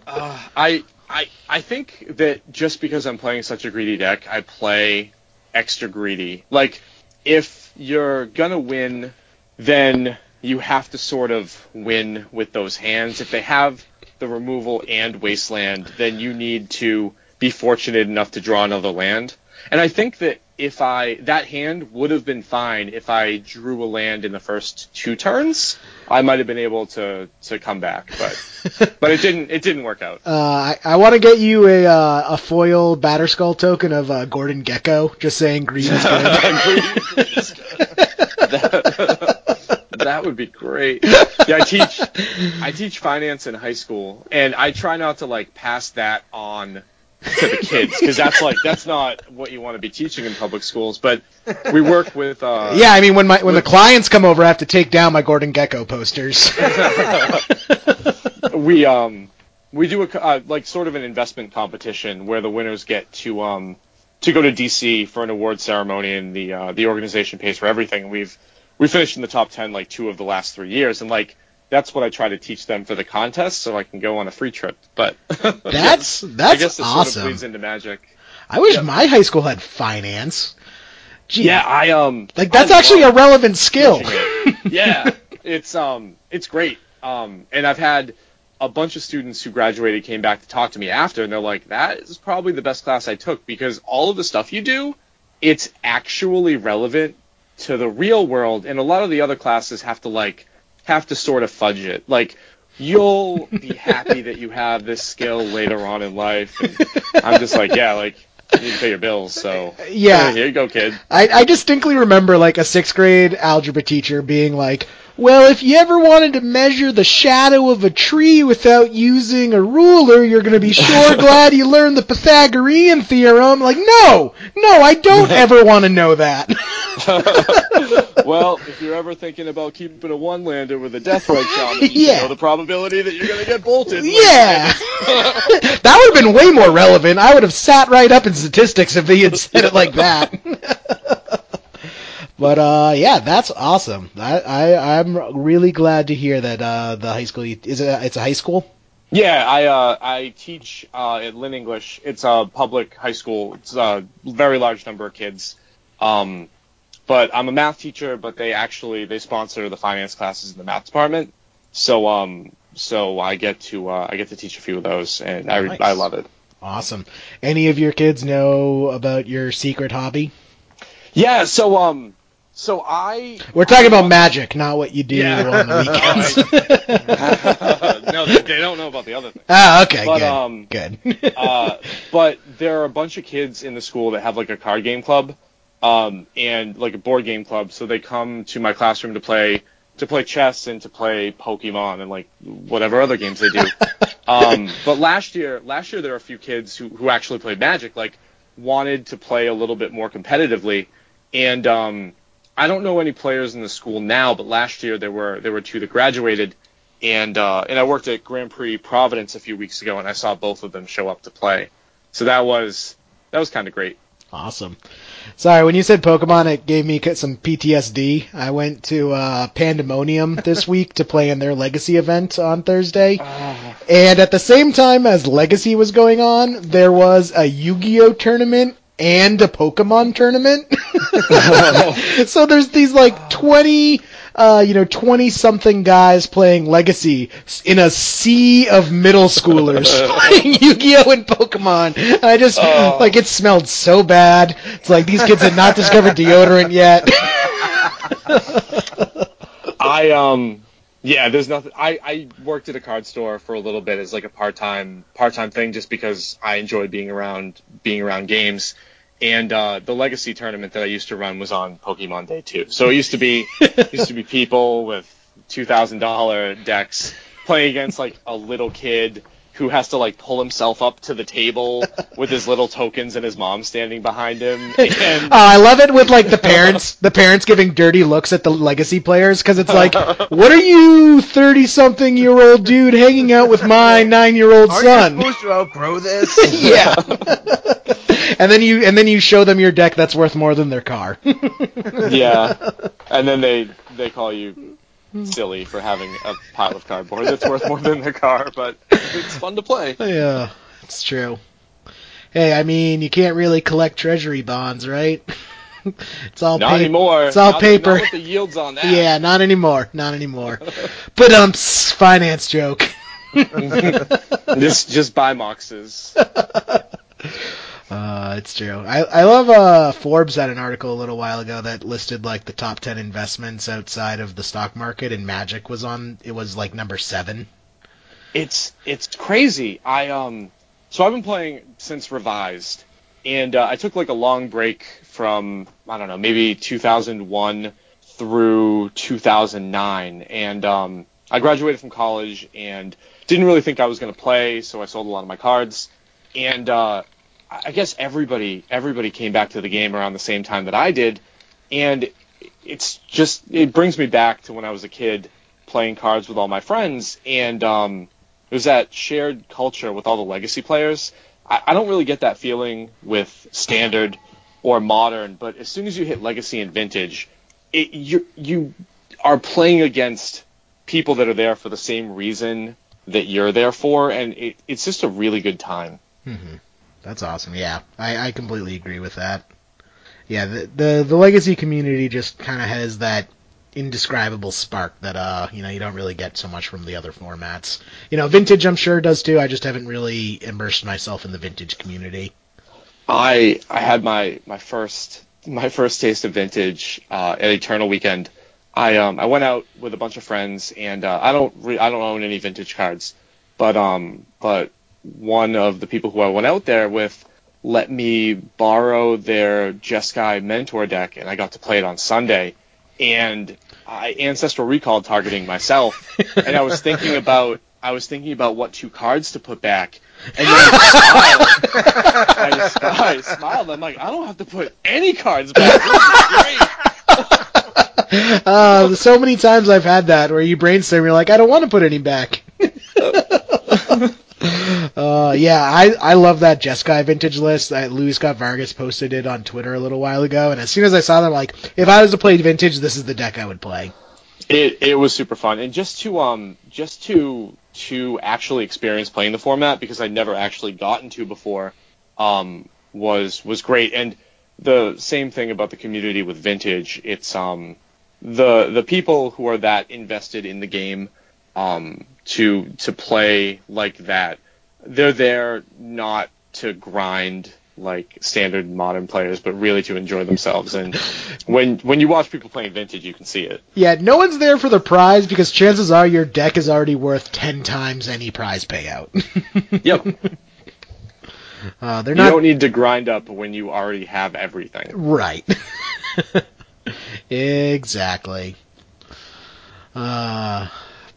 uh, I I I think that just because I'm playing such a greedy deck, I play extra greedy. Like if you're gonna win, then you have to sort of win with those hands. If they have the removal and wasteland, then you need to be fortunate enough to draw another land. And I think that if I that hand would have been fine if I drew a land in the first two turns. I might have been able to to come back, but but it didn't it didn't work out. Uh, I, I want to get you a uh, a foil Batterskull token of uh, Gordon Gecko, just saying green is good. Green is good. that, that would be great. Yeah, I teach I teach finance in high school, and I try not to like pass that on to the kids because that's like that's not what you want to be teaching in public schools. But we work with uh, yeah, I mean when my when the clients come over, I have to take down my Gordon Gecko posters. we um we do a uh, like sort of an investment competition where the winners get to um to go to DC for an award ceremony and the uh, the organization pays for everything. We've we finished in the top ten like two of the last three years, and like that's what I try to teach them for the contest, so I can go on a free trip. But that's I that's guess it awesome. sort of bleeds into magic. I wish Yeah. my high school had finance. Gee, Yeah, I um like that's I actually a relevant skill. it. yeah, it's um it's great. Um, and I've had a bunch of students who graduated came back to talk to me after, and they're like, "That is probably the best class I took because all of the stuff you do, it's actually relevant to the real world, and a lot of the other classes have to like have to sort of fudge it. Like you'll be happy that you have this skill later on in life. And I'm just like, yeah, like you need to pay your bills, so Yeah. here you go, kid. I, I distinctly remember like a sixth grade algebra teacher being like, well, if you ever wanted to measure the shadow of a tree without using a ruler, you're going to be sure glad you learned the Pythagorean theorem. Like, no, no, I don't ever want to know that. well, if you're ever thinking about keeping a one lander with a Deathrite Shaman, you Yeah. know the probability that you're gonna get bolted. yeah. that would have been way more relevant. I would have sat right up in statistics if he had said it like that. but uh, yeah, that's awesome. I, I I'm really glad to hear that uh, the high school is it it's a high school. Yeah, I uh, I teach uh, at Lynn English. It's a public high school. It's a very large number of kids. Um, but I'm a math teacher, but they actually they sponsor the finance classes in the math department. So um so I get to uh, I get to teach a few of those, and I Nice. I love it. Awesome. Any of your kids know about your secret hobby? Yeah. So um so I We're talking about magic, not what you do Yeah. on the weekends. no, they, they don't know about the other thing. ah, okay, But good. um, good. uh, but there are a bunch of kids in the school that have like a card game club, um, and like a board game club. So they come to my classroom to play to play chess and to play Pokemon and like whatever other games they do. um, but last year, last year there were a few kids who who actually played Magic, like wanted to play a little bit more competitively, and um, I don't know any players in the school now, but last year there were there were two that graduated, and uh, and I worked at Grand Prix Providence a few weeks ago, and I saw both of them show up to play. So that was that was kind of great. Awesome. Sorry, when you said Pokemon, it gave me some PTSD. I went to uh, Pandemonium this week to play in their Legacy event on Thursday. And at the same time as Legacy was going on, there was a Yu-Gi-Oh tournament and a Pokemon tournament. so there's these like 20, uh, you know, 20 something guys playing Legacy in a sea of middle schoolers playing Yu-Gi-Oh and Pokemon. And I just, Oh. like, it smelled so bad. It's like these kids had not discovered deodorant yet. I um yeah, there's nothing. I I worked at a card store for a little bit as like a part time part time thing, just because I enjoy being around being around games. And uh, the Legacy tournament that I used to run was on Pokemon Day too. So it used to be used to be people with two thousand dollar decks playing against like a little kid who has to like pull himself up to the table with his little tokens and his mom standing behind him. And Oh, I love it with like the parents, the parents giving dirty looks at the legacy players because it's like, what are you, thirty something year old dude, hanging out with my nine year old Aren't son? you supposed to outgrow this? yeah. and then you and then you show them your deck that's worth more than their car. yeah, and then they they call you silly for having a pile of cardboard that's worth more than the car, but it's fun to play. yeah, it's true. Hey, I mean, you can't really collect treasury bonds, right? it's all Not pa- anymore. It's all Not- paper. Not the yields on that. Yeah, not anymore. Not anymore. but um, finance joke. just just buy moxes. Uh, it's true. I I love uh Forbes had an article a little while ago that listed like the top ten investments outside of the stock market, and Magic was on. It was like number seven. It's it's crazy. I um so I've been playing since revised, and uh, I took like a long break from I don't know maybe 2001 through 2009, and um I graduated from college and didn't really think I was going to play, so I sold a lot of my cards, and uh, I guess everybody everybody came back to the game around the same time that I did, and it's just it brings me back to when I was a kid playing cards with all my friends, and um, it was that shared culture with all the legacy players. I, I don't really get that feeling with standard or modern, but as soon as you hit legacy and vintage, it, you you are playing against people that are there for the same reason that you're there for, and it, it's just a really good time. Mm-hmm. That's awesome. Yeah, I, I completely agree with that. Yeah, the the, the legacy community just kind of has that indescribable spark that uh you know you don't really get so much from the other formats. You know, vintage I'm sure does too. I just haven't really immersed myself in the vintage community. I I had my my first my first taste of vintage uh, at Eternal Weekend. I um I went out with a bunch of friends and uh, I don't re- I don't own any vintage cards, but um but one of the people who I went out there with let me borrow their Jeskai Mentor deck and I got to play it on Sunday and I ancestral recall targeting myself and I was thinking about I was thinking about what two cards to put back and then I smiled. I, I smiled. I'm like, I don't have to put any cards back. This is great. Uh, so many times I've had that where you brainstorm, you're like, I don't want to put any back. Uh, yeah, I, I love that Jeskai vintage list. That Luis Scott-Vargas posted it on Twitter a little while ago, and as soon as I saw that, I'm like, if I was to play vintage, this is the deck I would play. It it was super fun, and just to um just to to actually experience playing the format because I'd never actually gotten to before, um was was great. And the same thing about the community with vintage. It's um the the people who are that invested in the game um to to play like that. They're there not to grind like standard modern players, but really to enjoy themselves. And when when you watch people playing vintage, you can see it. Yeah, no one's there for the prize because chances are your deck is already worth ten times any prize payout. Yep. uh, they're You not don't need to grind up when you already have everything. Right. exactly. Uh,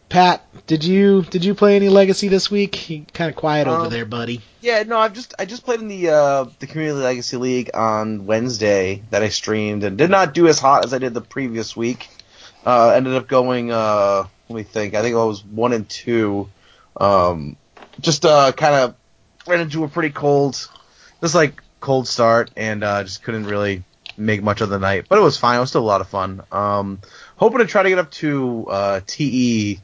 Pat, did you did you play any Legacy this week? You kind of quiet over Um, there, buddy. Yeah, no, I've just I just played in the uh, the Community Legacy League on Wednesday that I streamed and did not do as hot as I did the previous week. Uh, ended up going uh, let me think. I think I was one and two. Um, just uh, kind of ran into a pretty cold, just like cold start, and uh, just couldn't really make much of the night. But it was fine. It was still a lot of fun. Um, hoping to try to get up to uh, TE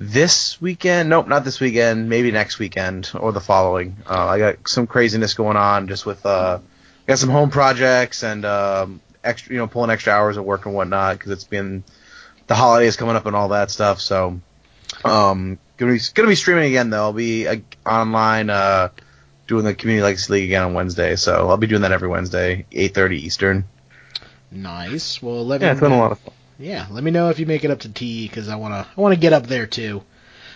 this weekend. Nope, not this weekend. Maybe next weekend or the following. Uh, I got some craziness going on just with uh, got some home projects and um, extra, you know, pulling extra hours of work and whatnot because it's been the holidays coming up and all that stuff. So, um, gonna be gonna be streaming again though. I'll be uh, online uh, doing the Community Legacy League again on Wednesday. So I'll be doing that every Wednesday, 8:30 Eastern. Nice. Well, let Yeah, me it's been a lot of fun. Yeah, let me know if you make it up to TE because I wanna I wanna get up there too.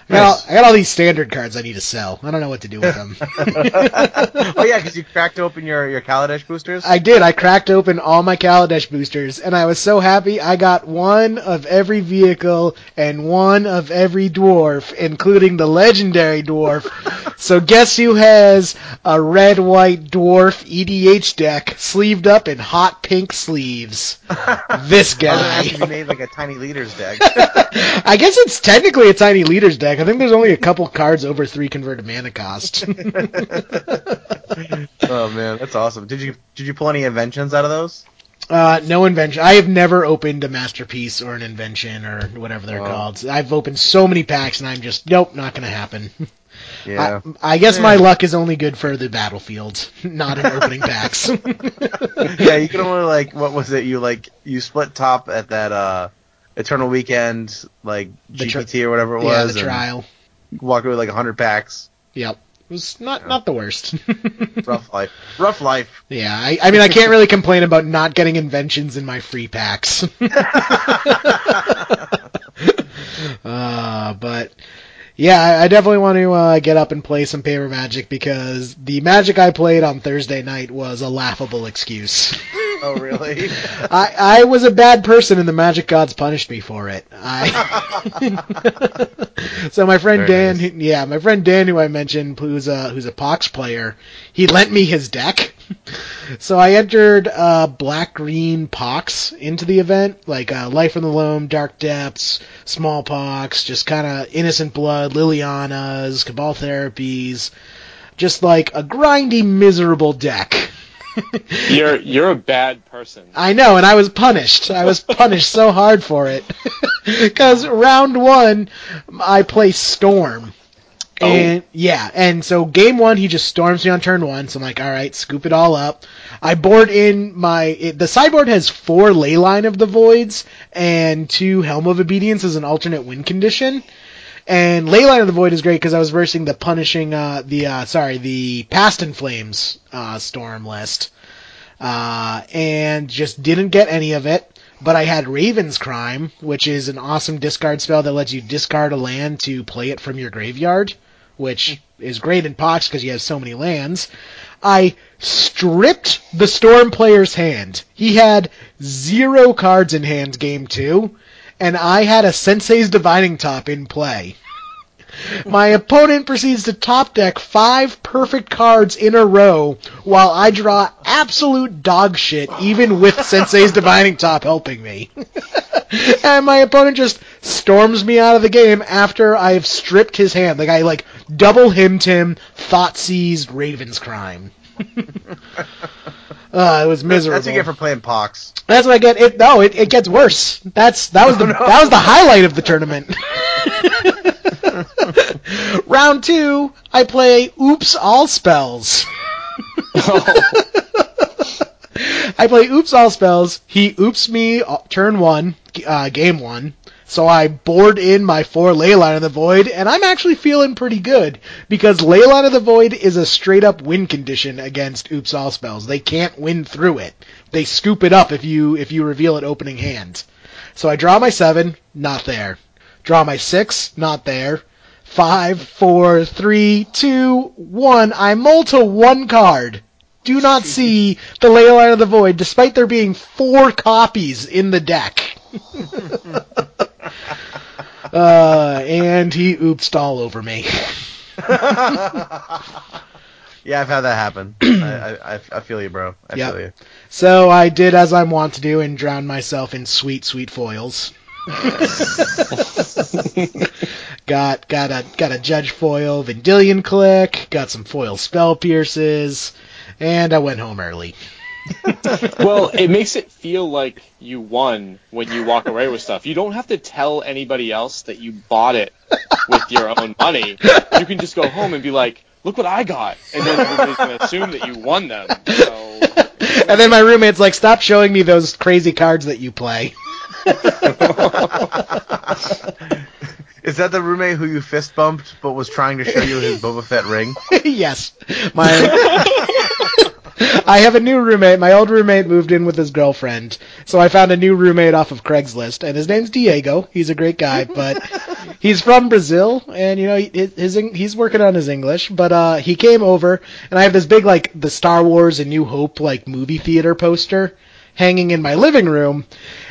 I got, all, I got all these standard cards I need to sell. I don't know what to do with them. oh yeah, because you cracked open your your Kaladesh boosters. I did. I cracked open all my Kaladesh boosters, and I was so happy. I got one of every vehicle and one of every dwarf, including the legendary dwarf. so guess who has a red white dwarf EDH deck sleeved up in hot pink sleeves? this Why does it have guy. to be made like a tiny leaders deck. I guess it's technically a tiny leaders deck. I think there's only a couple cards over three converted mana cost. oh man, that's awesome. Did you did you pull any inventions out of those? Uh, no invention. I have never opened a masterpiece or an invention or whatever they're Oh. called. I've opened so many packs and I'm just nope, not gonna happen. Yeah. I, I guess my luck is only good for the battlefield, not in opening packs. yeah, you can only like what was it? You like you split top at that uh Eternal Weekend like The tri- GPT or whatever it was. yeah, was. the trial. Away with like hundred packs. Yep, it was not not the worst. Rough life. Rough life. yeah, I, I mean I can't really complain about not getting inventions in my free packs. uh, but yeah, I, I definitely want to uh, get up and play some paper magic because the magic I played on Thursday night was a laughable excuse. Oh really? I, I was a bad person and the magic gods punished me for it. I so my friend Very Dan, nice. who- yeah, my friend Dan, who I mentioned, who's a who's a Pox player, he lent me his deck. So I entered uh, black green Pox into the event, like uh, Life in the Loam, Dark Depths, Smallpox, just kind of Innocent Blood, Lilianas, Cabal Therapies, just like a grindy, miserable deck. You're you're a bad person. I know, and I was punished. I was punished so hard for it. Because round one, I play Storm. Oh. And yeah, and so game one, he just storms me on turn one. So I'm like, all right, scoop it all up. I board in my it, the sideboard has four Leyline of the Voids and two Helm of Obedience as an alternate win condition. And Leyline of the Void is great because I was versing the punishing uh the uh sorry the Past in Flames uh storm list uh, and just didn't get any of it. But I had Raven's Crime, which is an awesome discard spell that lets you discard a land to play it from your graveyard, which is great in Pox because you have so many lands. I stripped the Storm player's hand. He had zero cards in hand game two, and I had a Sensei's Divining Top in play. My opponent proceeds to top deck five perfect cards in a row while I draw absolute dog shit even with Sensei's Divining Top helping me. and my opponent just storms me out of the game after I've stripped his hand. Like I like double him, Thoughtseized Raven's Crime. uh, it was miserable. That's what you get for playing Pox. That's what I get. It no, it, it gets worse. That's that was the that was the highlight of the tournament. Round two, I play Oops All Spells. I play Oops All Spells. He oops me uh, turn one, uh, game one. So I board in my four Leyline of the Void, and I'm actually feeling pretty good because Leyline of the Void is a straight up win condition against Oops All Spells. They can't win through it. They scoop it up if you if you reveal it opening hand. So I draw my seven, not there. Draw my six, not there. Five, four, three, two, one. I mull to one card. Do not see the Leyline of the Void, despite there being four copies in the deck. uh, and he oopsed all over me. Yeah, I've had that happen. I, I, I- feel you, bro. I Yep. feel you. So I did as I'm wont to do and drowned myself in sweet, sweet foils. got got a got a judge foil, Vendilion Clique, got some foil spell pierces, and I went home early. Well, it makes it feel like you won when you walk away with stuff. You don't have to tell anybody else that you bought it with your own money. You can just go home and be like, "Look what I got," and then everybody's gonna assume that you won them. So, And then my roommate's like, "Stop showing me those crazy cards that you play." Is that the roommate who you fist bumped but was trying to show you his Boba Fett ring? yes, my I have a new roommate. My old roommate moved in with his girlfriend, so I found a new roommate off of Craigslist, and his name's Diego. He's a great guy, but he's from Brazil, and you know his, his he's working on his English. But uh, he came over, and I have this big like the Star Wars and New Hope like movie theater poster hanging in my living room,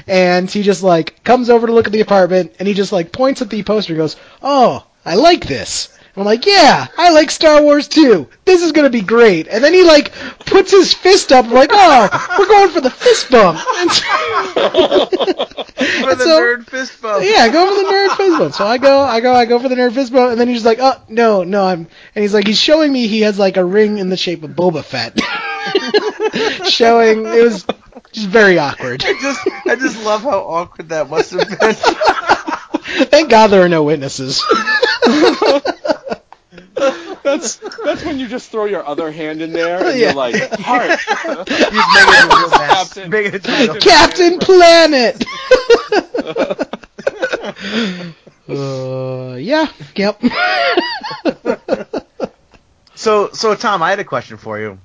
and he just like comes over to look at the apartment, and he just like points at the poster and goes, "Oh, I like this." I'm like, yeah, I like Star Wars too. This is gonna be great. And then he like puts his fist up. I'm like, oh, we're going for the fist bump. And so, For the so- nerd fist bump. yeah, go for the nerd fist bump. So I go, I go, I go for the nerd fist bump, and then he's like, oh no, no, I'm, and he's like, he's showing me he has like a ring in the shape of Boba Fett, showing it was just very awkward. I just, I just love how awkward that must have been. Thank God there are no witnesses. That's that's when you just throw your other hand in there and Yeah. you're like, heart. He's making it real mess. Captain. Making it Captain Planet. uh, yeah, yep. So, so Tom, I had a question for you.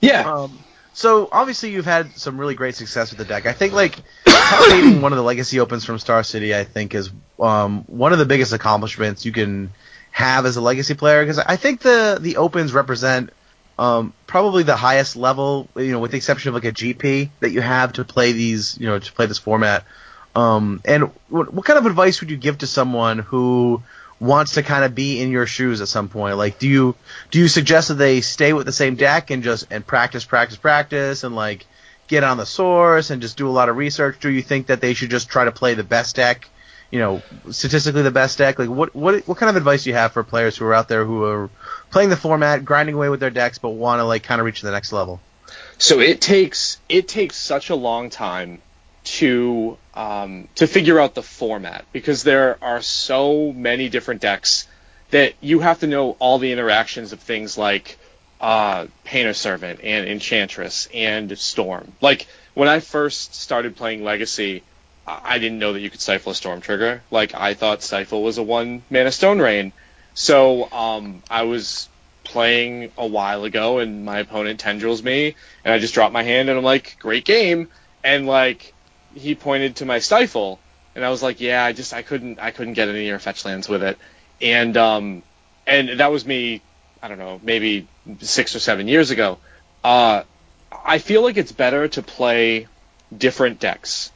Yeah. Um, so obviously you've had some really great success with the deck. I think like top eighting one of the Legacy Opens from Star City, I think is um, one of the biggest accomplishments you can have as a Legacy player because I think the the Opens represent um, probably the highest level, you know, with the exception of like a GP that you have to play these, you know, to play this format. Um, and what, what kind of advice would you give to someone who wants to kind of be in your shoes at some point? Like, do you do you suggest that they stay with the same deck and just and practice, practice, practice, and like get on the source and just do a lot of research? Do you think that they should just try to play the best deck? You know, statistically the best deck. Like, what what what kind of advice do you have for players who are out there who are playing the format, grinding away with their decks, but want to like kind of reach the next level? So it takes it takes such a long time to um, to figure out the format because there are so many different decks that you have to know all the interactions of things like uh, Painter Servant and Enchantress and Storm. Like when I first started playing Legacy, I didn't know that you could stifle a Storm trigger. Like I thought Stifle was a one mana Stone Rain. So um, I was playing a while ago and my opponent tendrils me and I just drop my hand and I'm like, great game. And like he pointed to my stifle and I was like, yeah, I just I couldn't I couldn't get any of your fetch lands with it. And um and that was me, I don't know, maybe six or seven years ago. Uh I feel like it's better to play different decks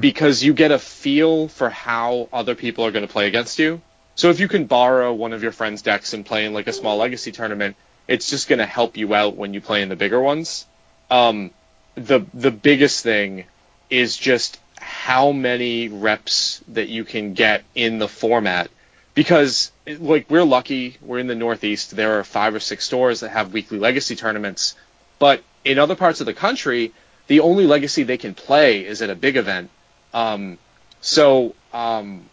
because you get a feel for how other people are going to play against you. So if you can borrow one of your friends' decks and play in like a small legacy tournament, it's just going to help you out when you play in the bigger ones. Um, the the biggest thing is just how many reps that you can get in the format because like we're lucky we're in the northeast there are five or six stores that have weekly legacy tournaments but in other parts of the country the only legacy they can play is at a big event. Um, so um,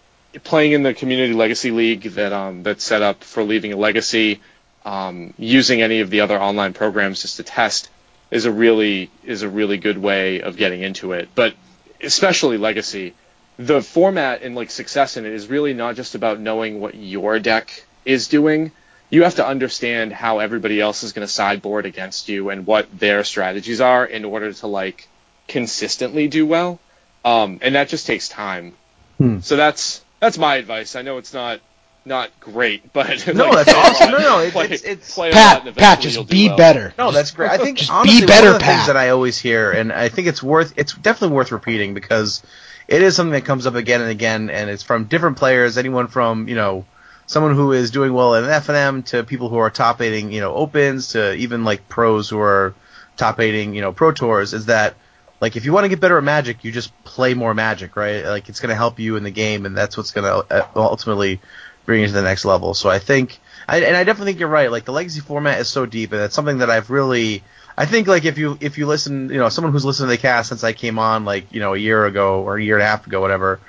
playing in the community legacy league that um, that's set up for leaving a legacy um, using any of the other online programs just to test is a really is a really good way of getting into it. But especially legacy the format and like success in it is really not just about knowing what your deck is doing you have to understand how everybody else is going to sideboard against you and what their strategies are in order to like consistently do well um, and that just takes time Hmm. so that's that's my advice i know it's not not great but No, like, that's awesome. No, no, it- play, it's- it's- play a lot and Pat, Pat, just be well. better. No, that's great. I think Just be better, one of the Pat. things that I always hear, and I think it's worth, it's definitely worth repeating because it is something that comes up again and again, and it's from different players, anyone from you know someone who is doing well in FNM to people who are top eighting, you know, opens to even like pros who are top eighting, you know, pro tours. Is that like if you want to get better at Magic, you just play more Magic, right? Like it's going to help you in the game, and that's what's going to uh, ultimately bring you to the next level. So I think, I, and I definitely think you're right. Like the legacy format is so deep, and it's something that I've really, I think like if you if you listen, you know, someone who's listened to the cast since I came on, like you know, a year ago or a year and a half ago, whatever,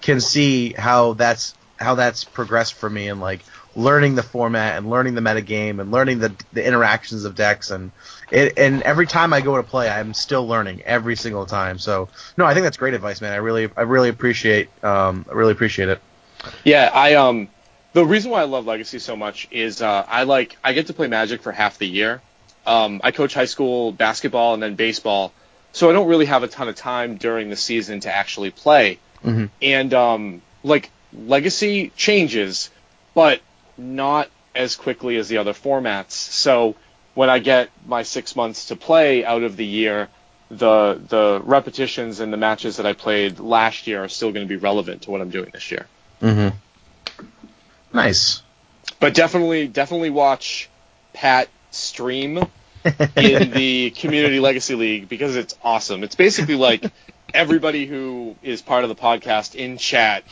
can see how that's how that's progressed for me and like learning the format and learning the metagame and learning the the interactions of decks and it, and every time I go to play, I'm still learning every single time. So no, I think that's great advice, man. I really I really appreciate um I really appreciate it. Yeah, I um the reason why I love Legacy so much is uh, I like I get to play Magic for half the year, um, I coach high school basketball and then baseball, so I don't really have a ton of time during the season to actually play. Mhm. And um, like Legacy changes, but not as quickly as the other formats. So when I get my six months to play out of the year, the the repetitions and the matches that I played last year are still going to be relevant to what I'm doing this year. Mm-hmm. Nice. But definitely, definitely watch Pat stream in the Community Legacy League because it's awesome. It's basically like everybody who is part of the podcast in chat,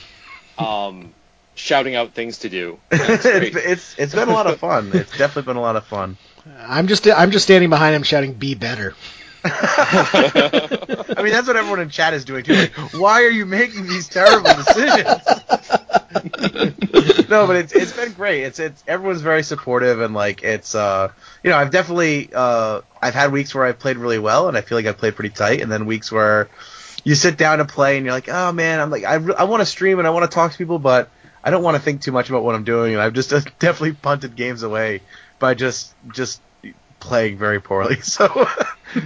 um, shouting out things to do. It's it's, it's it's been a lot of fun. It's definitely been a lot of fun. I'm just I'm just standing behind him shouting, "Be better." I mean, that's what everyone in chat is doing too. Like, why are you making these terrible decisions? no, but it's it's been great. It's it's everyone's very supportive and like it's uh you know I've definitely uh I've had weeks where I've played really well and I feel like I've played pretty tight, and then weeks where you sit down to play and you're like, oh man, I'm like I re- I want to stream and I want to talk to people, but I don't want to think too much about what I'm doing, I've just uh, definitely punted games away by just just playing very poorly. So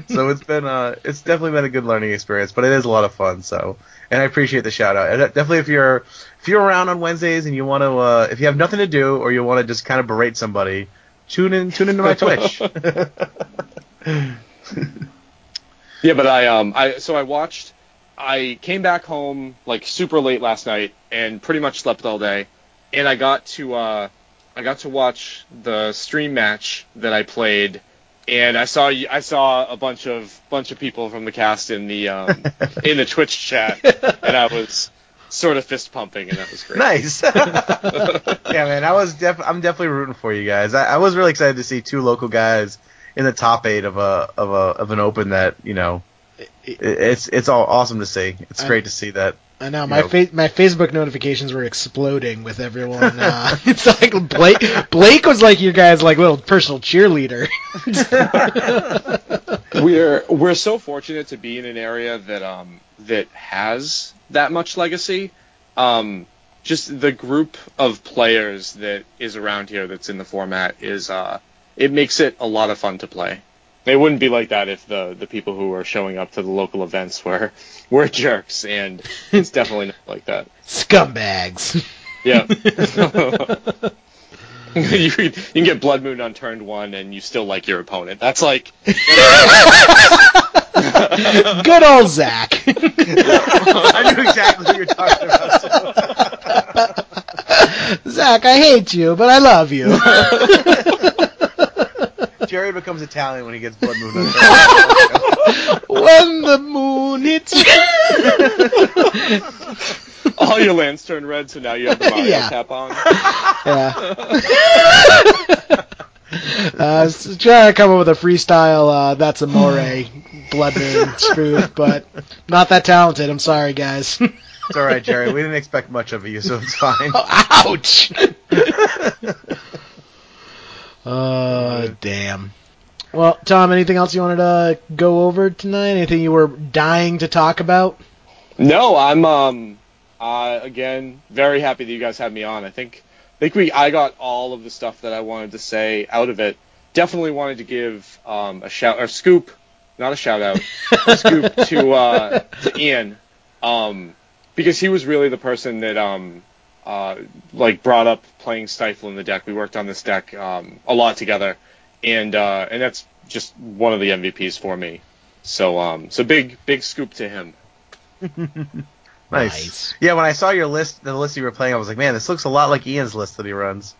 so it's been uh it's definitely been a good learning experience, but it is a lot of fun. So and I appreciate the shout out. And definitely if you're if you're around on Wednesdays and you want to uh if you have nothing to do or you want to just kind of berate somebody, tune in tune into my Twitch. Yeah, but I um I so I watched I came back home like super late last night and pretty much slept all day. And I got to uh I got to watch the stream match that I played and I saw y- I saw a bunch of bunch of people from the cast in the um in the Twitch chat and I was sort of fist pumping and that was great. nice. yeah, man, I was def- I'm definitely rooting for you guys. I, I was really excited to see two local guys in the top eight of a of a of an open that you know. It- It's it's all awesome to see. It's I- great to see that. I know my know. fa- my Facebook notifications were exploding with everyone. Uh, it's like Blake Blake was like your guy's like little personal cheerleader. we're we're so fortunate to be in an area that um that has that much legacy. Um, just the group of players that is around here that's in the format is uh it makes it a lot of fun to play. It wouldn't be like that if the the people who are showing up to the local events were were jerks, and it's definitely not like that. Scumbags. Yeah. you, you can get Blood Moon on turn one, and you still like your opponent. That's like Good old Zach. I knew exactly what you're talking about. too. Zach, I hate you, but I love you. Jerry becomes Italian when he gets blood moon. on Thursday. when the moon hits you. all your lands turn red, so now you have the Mario Yeah. cap on. Yeah. Uh, s- trying to come up with a freestyle, uh, that's a moray blood moon spoof, but not that talented. I'm sorry, guys. it's all right, Jerry. We didn't expect much of you, so it's fine. Ouch! Uh, damn. Well, Tom, anything else you wanted to go over tonight? Anything you were dying to talk about? No, I'm um uh again very happy that you guys had me on. I think I think we I got all of the stuff that I wanted to say out of it. Definitely wanted to give um a shout or scoop, not a shout out, a scoop to uh to Ian. Um because he was really the person that um uh like brought up playing Stifle in the deck. We worked on this deck um a lot together and uh and that's just one of the MVPs for me. So um so big big scoop to him. Nice. Nice. Yeah, when I saw your list, the list you were playing, I was like, man, this looks a lot like Ian's list that he runs.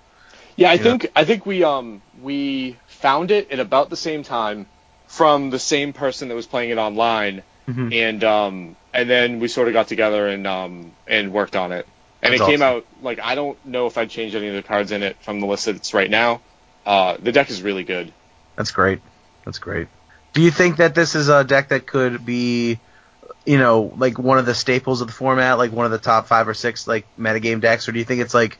Yeah, I Yeah. think I think we um we found it at about the same time from the same person that was playing it online, Mhm. and um and then we sort of got together and um and worked on it, and That's it came awesome. out like I don't know if I'd change any of the cards in it from the list that's right now. Uh, the deck is really good. That's great. That's great. Do you think that this is a deck that could be, you know, like one of the staples of the format, like one of the top five or six like metagame decks, or do you think it's like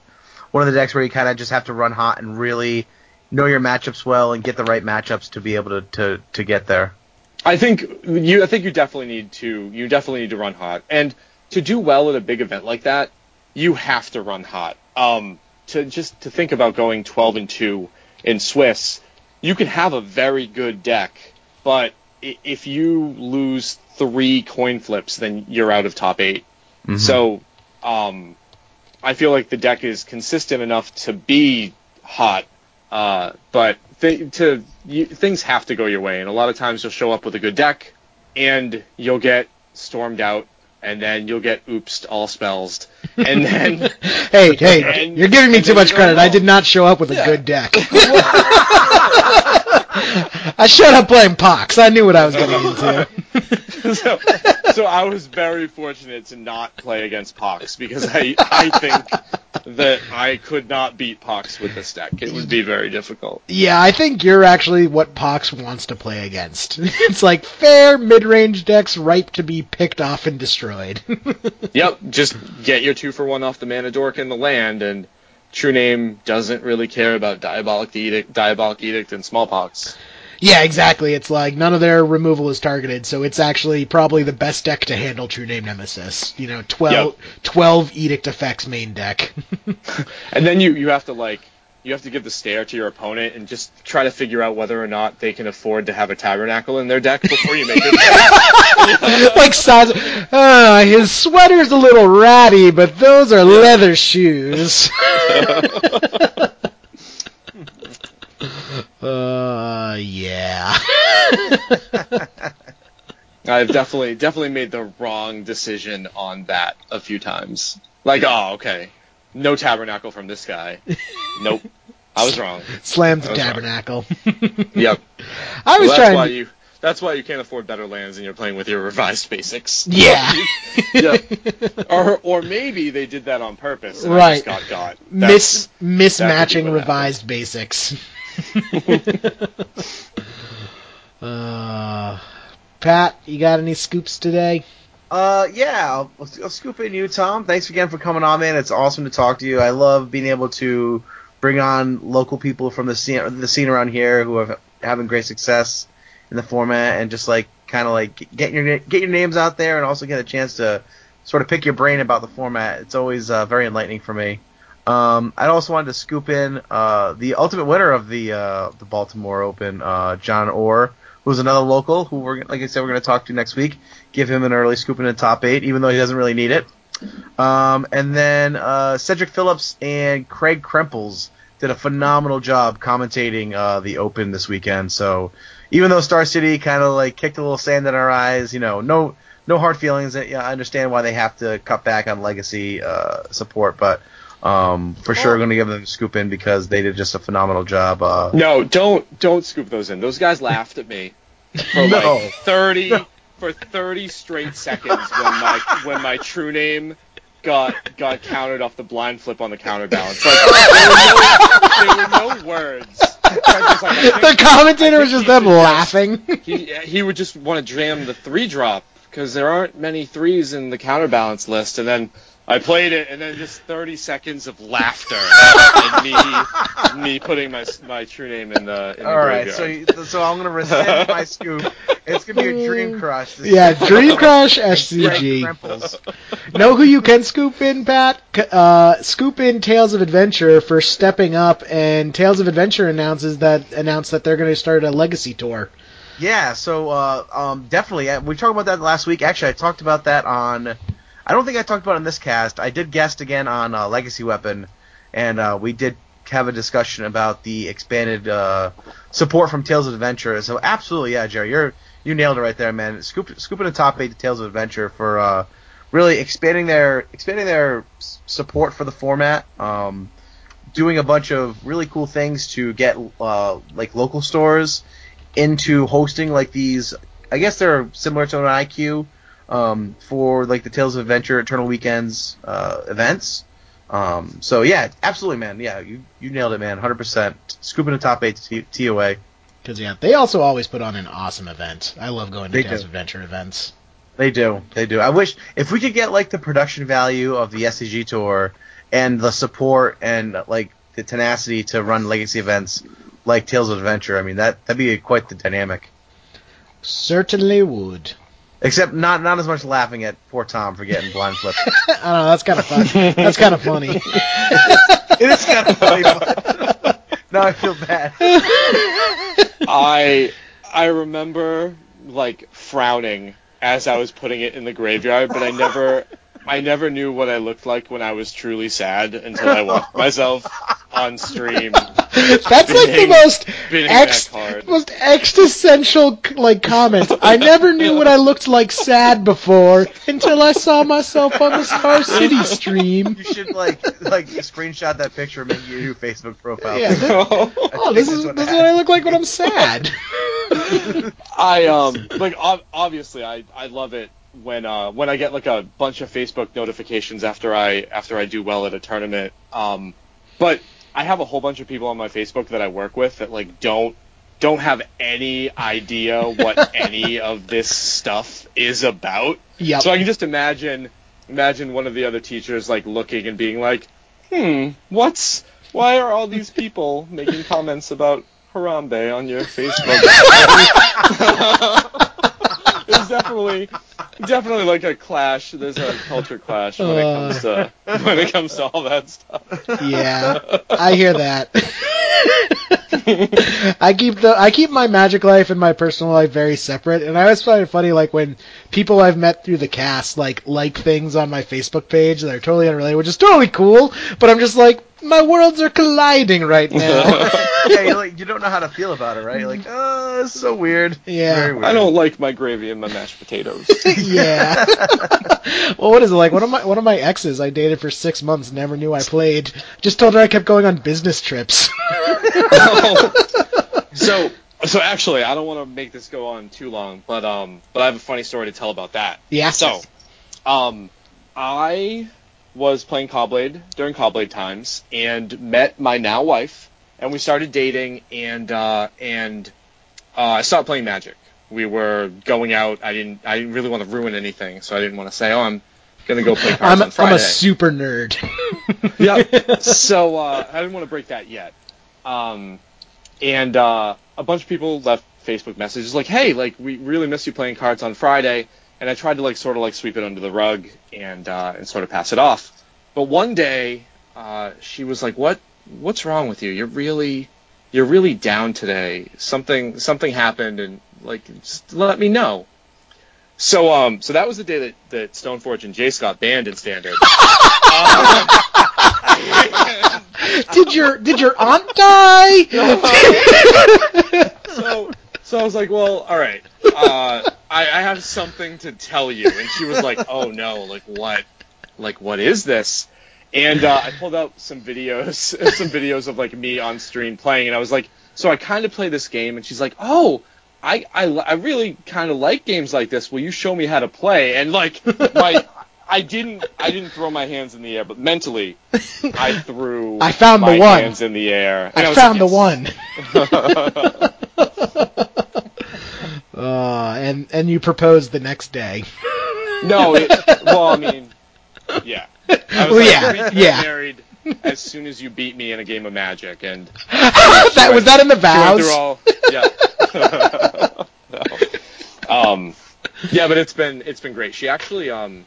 one of the decks where you kind of just have to run hot and really know your matchups well and get the right matchups to be able to to, to get there? I think you I think you definitely need to you definitely need to run hot. And to do well at a big event like that, you have to run hot. Um to just to think about going 12 and 2 in Swiss, you can have a very good deck, but if you lose three coin flips, then you're out of top 8 Mhm. So, um, I feel like the deck is consistent enough to be hot, uh, but th- to you, things have to go your way, and a lot of times you'll show up with a good deck, and you'll get stormed out, and then you'll get oopsed all spells, and then Hey, hey, And- you're giving me too much credit. I did not show up with a good deck. I showed up playing Pox. I knew what I was getting into. so, so I was very fortunate to not play against Pox because I I think that I could not beat Pox with this deck. It would be very difficult. Yeah, I think you're actually what Pox wants to play against. it's like fair mid-range decks ripe to be picked off and destroyed. Yep, just get your two for one off the mana dork in the land, and True Name doesn't really care about Diabolic Edict, Diabolic Edict, and Smallpox. Yeah, exactly. It's like none of their removal is targeted, so it's actually probably the best deck to handle True Name Nemesis. You know, 12, 12 Edict effects main deck. And then you you have to like you have to give the stare to your opponent and just try to figure out whether or not they can afford to have a tabernacle in their deck before you make it. like Sans, uh, his sweater's a little ratty, but those are leather shoes. uh, yeah. I've definitely definitely made the wrong decision on that a few times. Like, oh, okay, no tabernacle from this guy. Nope, I was wrong. Slammed the tabernacle. Yep. I was Well, that's trying. why to- you. That's why you can't afford better lands and you're playing with your revised basics. Yeah. yeah. Or or maybe they did that on purpose Right. just got got. That mismatching revised basics. uh, Pat, you got any scoops today? Uh, yeah, I'll, I'll scoop in you, Tom. Thanks again for coming on, man. It's awesome to talk to you. I love being able to bring on local people from the scene, the scene around here who have having great success in the format, and just like kind of like get your get your names out there, and also get a chance to sort of pick your brain about the format. It's always uh, very enlightening for me. Um, I also wanted to scoop in uh, the ultimate winner of the uh, the Baltimore Open, uh, John Orr, who's another local who we're like I said we're going to talk to next week. Give him an early scoop in the top eight, even though he doesn't really need it. Um, and then uh, Cedric Phillips and Craig Krempels did a phenomenal job commentating uh, the Open this weekend. So even though Star City kind of like kicked a little sand in our eyes, you know, no no hard feelings. I understand why they have to cut back on legacy uh, support, but um, for sure going to give them a scoop in because they did just a phenomenal job. Uh, No, don't don't scoop those in. Those guys laughed at me for No. like thirty for thirty straight seconds when my when my true name got got counted off the blind flip on the counterbalance. Like there were no, there were no words. Like, The commentator was just them laughing. He he would just want to jam the three drop because there aren't many threes in the counterbalance list, and then. I played it, and then just 30 seconds of laughter, and me, me putting my my true name in the in the all right, graveyard. so so I'm going to rescind my scoop. It's going to be a Dream Crush. This Yeah, season. Dream Crush Craig SCG. Know who you can scoop in, Pat? Uh, scoop in Tales of Adventure for stepping up, and Tales of Adventure announces that announced that they're going to start a Legacy tour. Yeah, so uh, um, definitely. uh, We talked about that last week. Actually, I talked about that on. I don't think I talked about in this cast. I did guest again on uh, Legacy Weapon, and uh, we did have a discussion about the expanded uh, support from Tales of Adventure. So absolutely, yeah, Jerry, you're you nailed it right there, man. Scoop, scooping the top eight to Tales of Adventure for uh, really expanding their expanding their support for the format. Um, doing a bunch of really cool things to get uh, like local stores into hosting like these. I guess they're similar to an IQ um, for like the Tales of Adventure Eternal Weekends uh, events. Um, so yeah, absolutely, man. Yeah, you you nailed it, man. Hundred percent. Scooping the top eight to T- TOA. Because yeah, they also always put on an awesome event. I love going to They Tales do. of Adventure events. They do. They do. I wish if we could get like the production value of the SCG tour and the support and like the tenacity to run legacy events like Tales of Adventure. I mean that that'd be quite the dynamic. Certainly would. Except not not as much laughing at poor Tom for getting blind flipped. I don't know. That's kind of fun. That's kind of funny. it is kind of funny. But now I feel bad. I I remember like frowning as I was putting it in the graveyard, but I never I never knew what I looked like when I was truly sad until I watched myself on stream. That's like the most ex- that card. most existential like comment. I never knew what I looked like sad before until I saw myself on the Star City stream. You should like like screenshot that picture and make your new Facebook profile. Yeah, this- oh, this is this is what I look like when I'm sad. I um like ob- obviously I I love it when uh when I get like a bunch of Facebook notifications after I after I do well at a tournament. Um, but I have a whole bunch of people on my Facebook that I work with that like don't don't have any idea what any of this stuff is about. Yep. So I can just imagine imagine one of the other teachers like looking and being like, "Hmm, what's why are all these people making comments about Harambe on your Facebook?" There's definitely definitely like a clash. There's a culture clash when it comes to uh. when it comes to all that stuff. Yeah, I hear that. I keep the I keep my magic life and my personal life very separate, and I always find it funny like when people I've met through the cast like like things on my Facebook page that are totally unrelated, which is totally cool. But I'm just like my worlds are colliding right now. yeah, you like you don't know how to feel about it, right? You're like, oh, it's so weird. Yeah. Very weird. I don't like my gravy and my mashed potatoes. yeah. well, what is it like? One of my one of my exes I dated for six months, never knew I played. Just told her I kept going on business trips. so so actually, I don't want to make this go on too long, but um, but I have a funny story to tell about that. Yeah. So, um, I was playing Caw-Blade during Caw-Blade times and met my now wife, and we started dating, and uh, and uh, I stopped playing Magic. We were going out. I didn't I didn't really want to ruin anything, so I didn't want to say, oh, I'm gonna go play cards I'm on I'm a super nerd. yeah. So uh, I didn't want to break that yet. Um, and uh, a bunch of people left Facebook messages like, "Hey, like we really miss you playing cards on Friday." And I tried to like sort of like sweep it under the rug and uh, and sort of pass it off. But one day, uh, she was like, "What? What's wrong with you? You're really, you're really down today. Something something happened, and like just let me know." So um, so that was the day that that Stoneforge and Jace got banned in standard. Um, did your did your aunt die? so I was like, well, all right, uh, I, I have something to tell you, and she was like, oh no, like what, like what is this? And uh, I pulled out some videos, some videos of like me on stream playing, and I was like, so I kind of play this game, and she's like, oh. I, I, I really kind of like games like this. Will you show me how to play? And like my I didn't I didn't throw my hands in the air, but mentally I threw I found the one. hands in the air. And I found like, the one. Uh, and and you proposed the next day. No, it, well, I mean, yeah. I was Well, like, yeah, yeah. married as soon as you beat me in a game of Magic, and that was that in the vows. all, yeah. No. Um, yeah, but it's been it's been great. She actually um,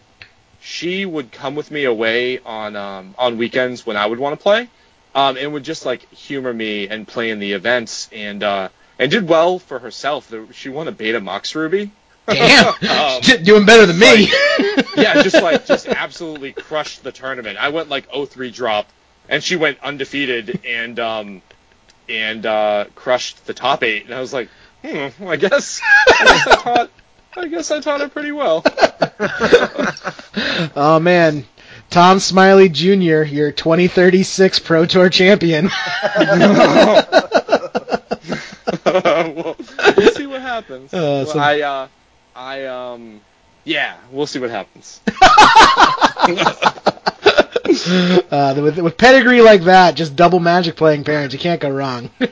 she would come with me away on um on weekends when I would want to play, um, and would just like humor me and play in the events, and uh, and did well for herself. She won a Beta Mox Ruby. Damn, Um, doing better than me. yeah, just like just absolutely crushed the tournament. I went like 0-3 drop, and she went undefeated and um and uh, crushed the top eight. And I was like, hmm, I guess I guess I taught I guess I taught her pretty well. oh man, Tom Smiley Jr., your 2036 Pro Tour champion. we'll, we'll see what happens. Uh, Well, I uh, I um yeah, we'll see what happens. uh, with with pedigree like that, just double Magic playing parents, you can't go wrong.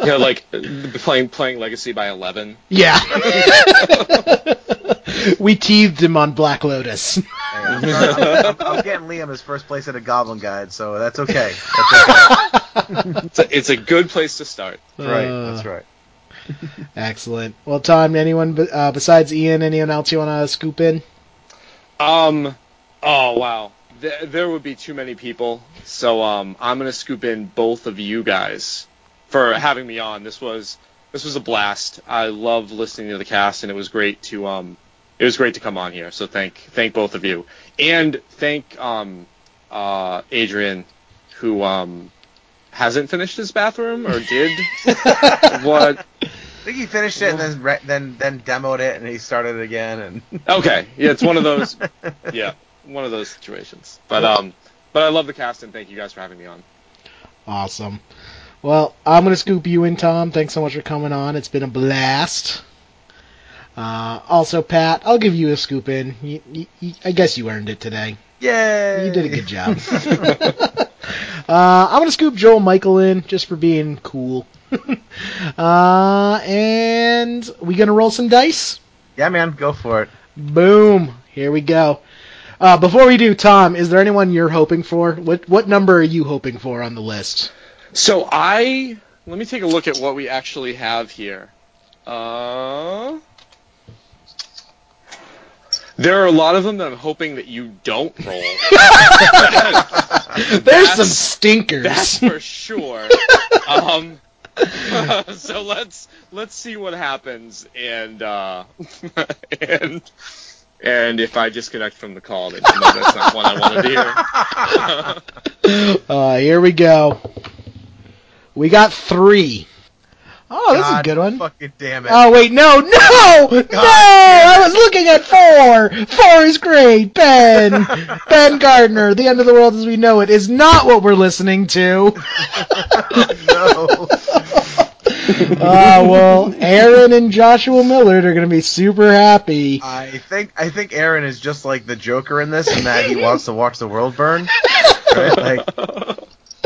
You know, like playing playing Legacy by eleven. yeah. we teased him on Black Lotus. I'm, I'm- I'm- I'm getting Liam his first place at a Goblin Guide, so that's okay. That's okay. It's a, it's a good place to start. That's right. Uh, That's right. Excellent. Well, Tom, anyone uh, besides Ian, anyone else you want to scoop in? Um. Oh wow. There, there would be too many people. So um, I'm gonna scoop in both of you guys for having me on. This was this was a blast. I love listening to the cast, and it was great to um, it was great to come on here. So thank thank both of you, and thank um, uh, Adrian, who um, hasn't finished his bathroom or did what? I think he finished it and then re- then then demoed it and he started it again and Okay, yeah, it's one of those. Yeah, one of those situations. But um, but I love the cast, and thank you guys for having me on. Awesome. Well, I'm gonna scoop you in, Tom. Thanks so much for coming on. It's been a blast. Uh, also, Pat, I'll give you a scoop in. You, you, you, I guess you earned it today. yay! You did a good job. uh, I'm gonna scoop Joel Michael in just for being cool. uh, and we gonna roll some dice. Yeah, man, go for it. Boom. Here we go. Uh, before we do, Tom, is there anyone you're hoping for? What what number are you hoping for on the list? So I let me take a look at what we actually have here. Uh, there are a lot of them that I'm hoping that you don't roll. There's some stinkers. That's for sure. um, so let's let's see what happens, and uh, and and if I disconnect from the call, then you know that's not what I wanted to hear. Uh, here we go. We got three. Oh, this is a good one. Fucking damn it. Oh wait, no, no, no! I was looking at four. Four is great. Ben, Ben Gardner, "The End of the World as We Know it is not what we're listening to. no. Uh, well, Aaron and Joshua Millard are going to be super happy. I think I think Aaron is just like the Joker in this, in that he wants to watch the world burn. Right? Like,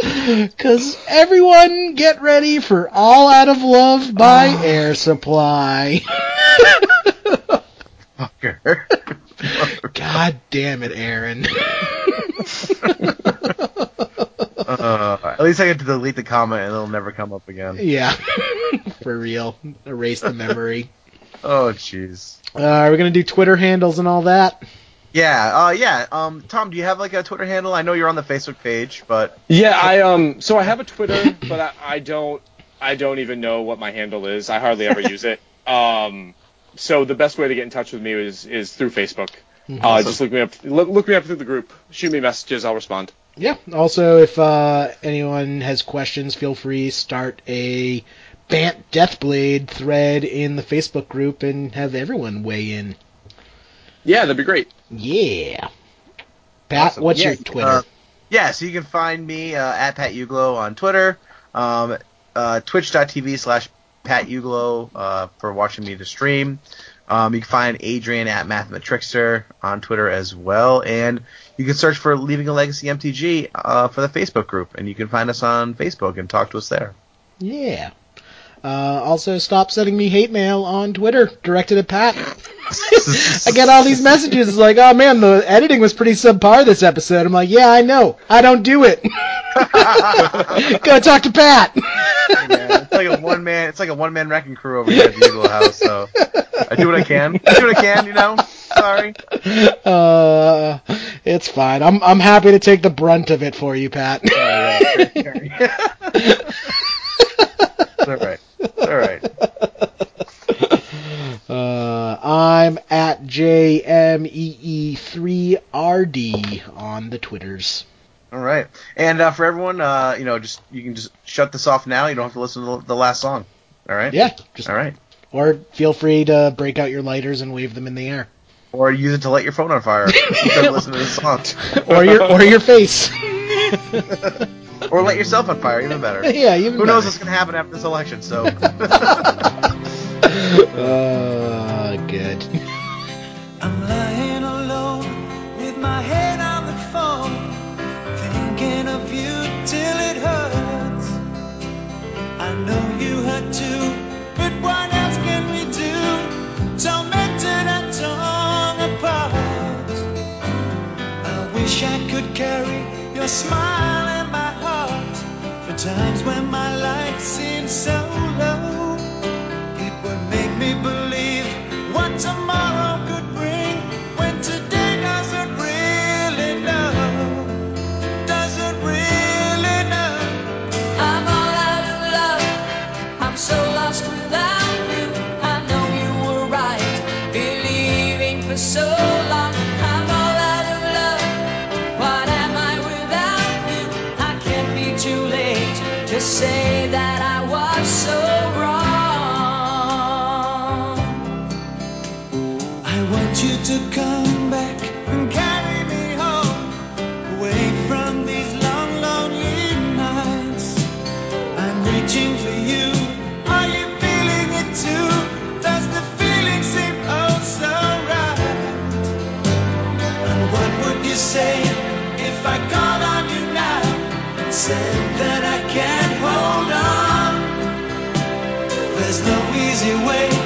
Because everyone get ready for All Out of Love by Air Supply. fucker. God damn it, Aaron. Uh, at least I get to delete the comment and it'll never come up again. yeah, for real. Erase the memory. Oh, jeez. Uh, we're going to do Twitter handles and all that. Yeah, uh, yeah. Um, Tom, do you have like a Twitter handle? I know you're on the Facebook page, but Yeah, I um. So I have a Twitter, but I, I don't. I don't even know what my handle is. I hardly ever use it. Um. So the best way to get in touch with me is is through Facebook. Uh, just look me up. Look, look me up through the group. Shoot me messages. I'll respond. Yeah. Also, if uh, anyone has questions, feel free start a Bant Deathblade thread in the Facebook group and have everyone weigh in. Yeah, that'd be great. Yeah. Pat, Awesome. what's Yeah, your Twitter? uh, yeah, so you can find me uh, at Pat Euglow on Twitter, um, uh, twitch.tv slash Pat Euglow uh, for watching me to stream. Um, you can find Adrian at Mathematrixer on Twitter as well, and you can search for Leaving a Legacy MTG uh, for the Facebook group, and you can find us on Facebook and talk to us there. yeah. Uh, also, stop sending me hate mail on Twitter directed at Pat. I get all these messages. It's like, oh man, the editing was pretty subpar this episode. I'm like, yeah, I know. I don't do it. Go talk to Pat. Hey, man, it's like a one man. It's like a one man wrecking crew over here at the Eagle House. So I do what I can. I do what I can. You know. Sorry. Uh, it's fine. I'm I'm happy to take the brunt of it for you, Pat. It's all right. It's all right. Uh, I'm at JMEE3RD on the Twitters. All right. And uh, for everyone, uh, you know, just you can just shut this off now. You don't have to listen to the- the last song. All right. Yeah, just All right. or feel free to break out your lighters and wave them in the air, Or use it to light your phone on fire. Instead of listening to the song. or your or your face. Or light yourself on fire. Even better. yeah, even Who knows what's gonna happen after this election? So. Uh, good. I'm lying alone with my head on the phone, thinking of you till it hurts. I know you hurt too, but what else can we do? Tormented and torn apart. I wish I could carry your smile in my heart for times when my life seems so low. say that I was so wrong. I want you to come back and carry me home, away from these long, lonely nights. I'm reaching for you. Are you feeling it too? Does the feeling seem oh so right? What would you say if I called on you now and said that I? easy way.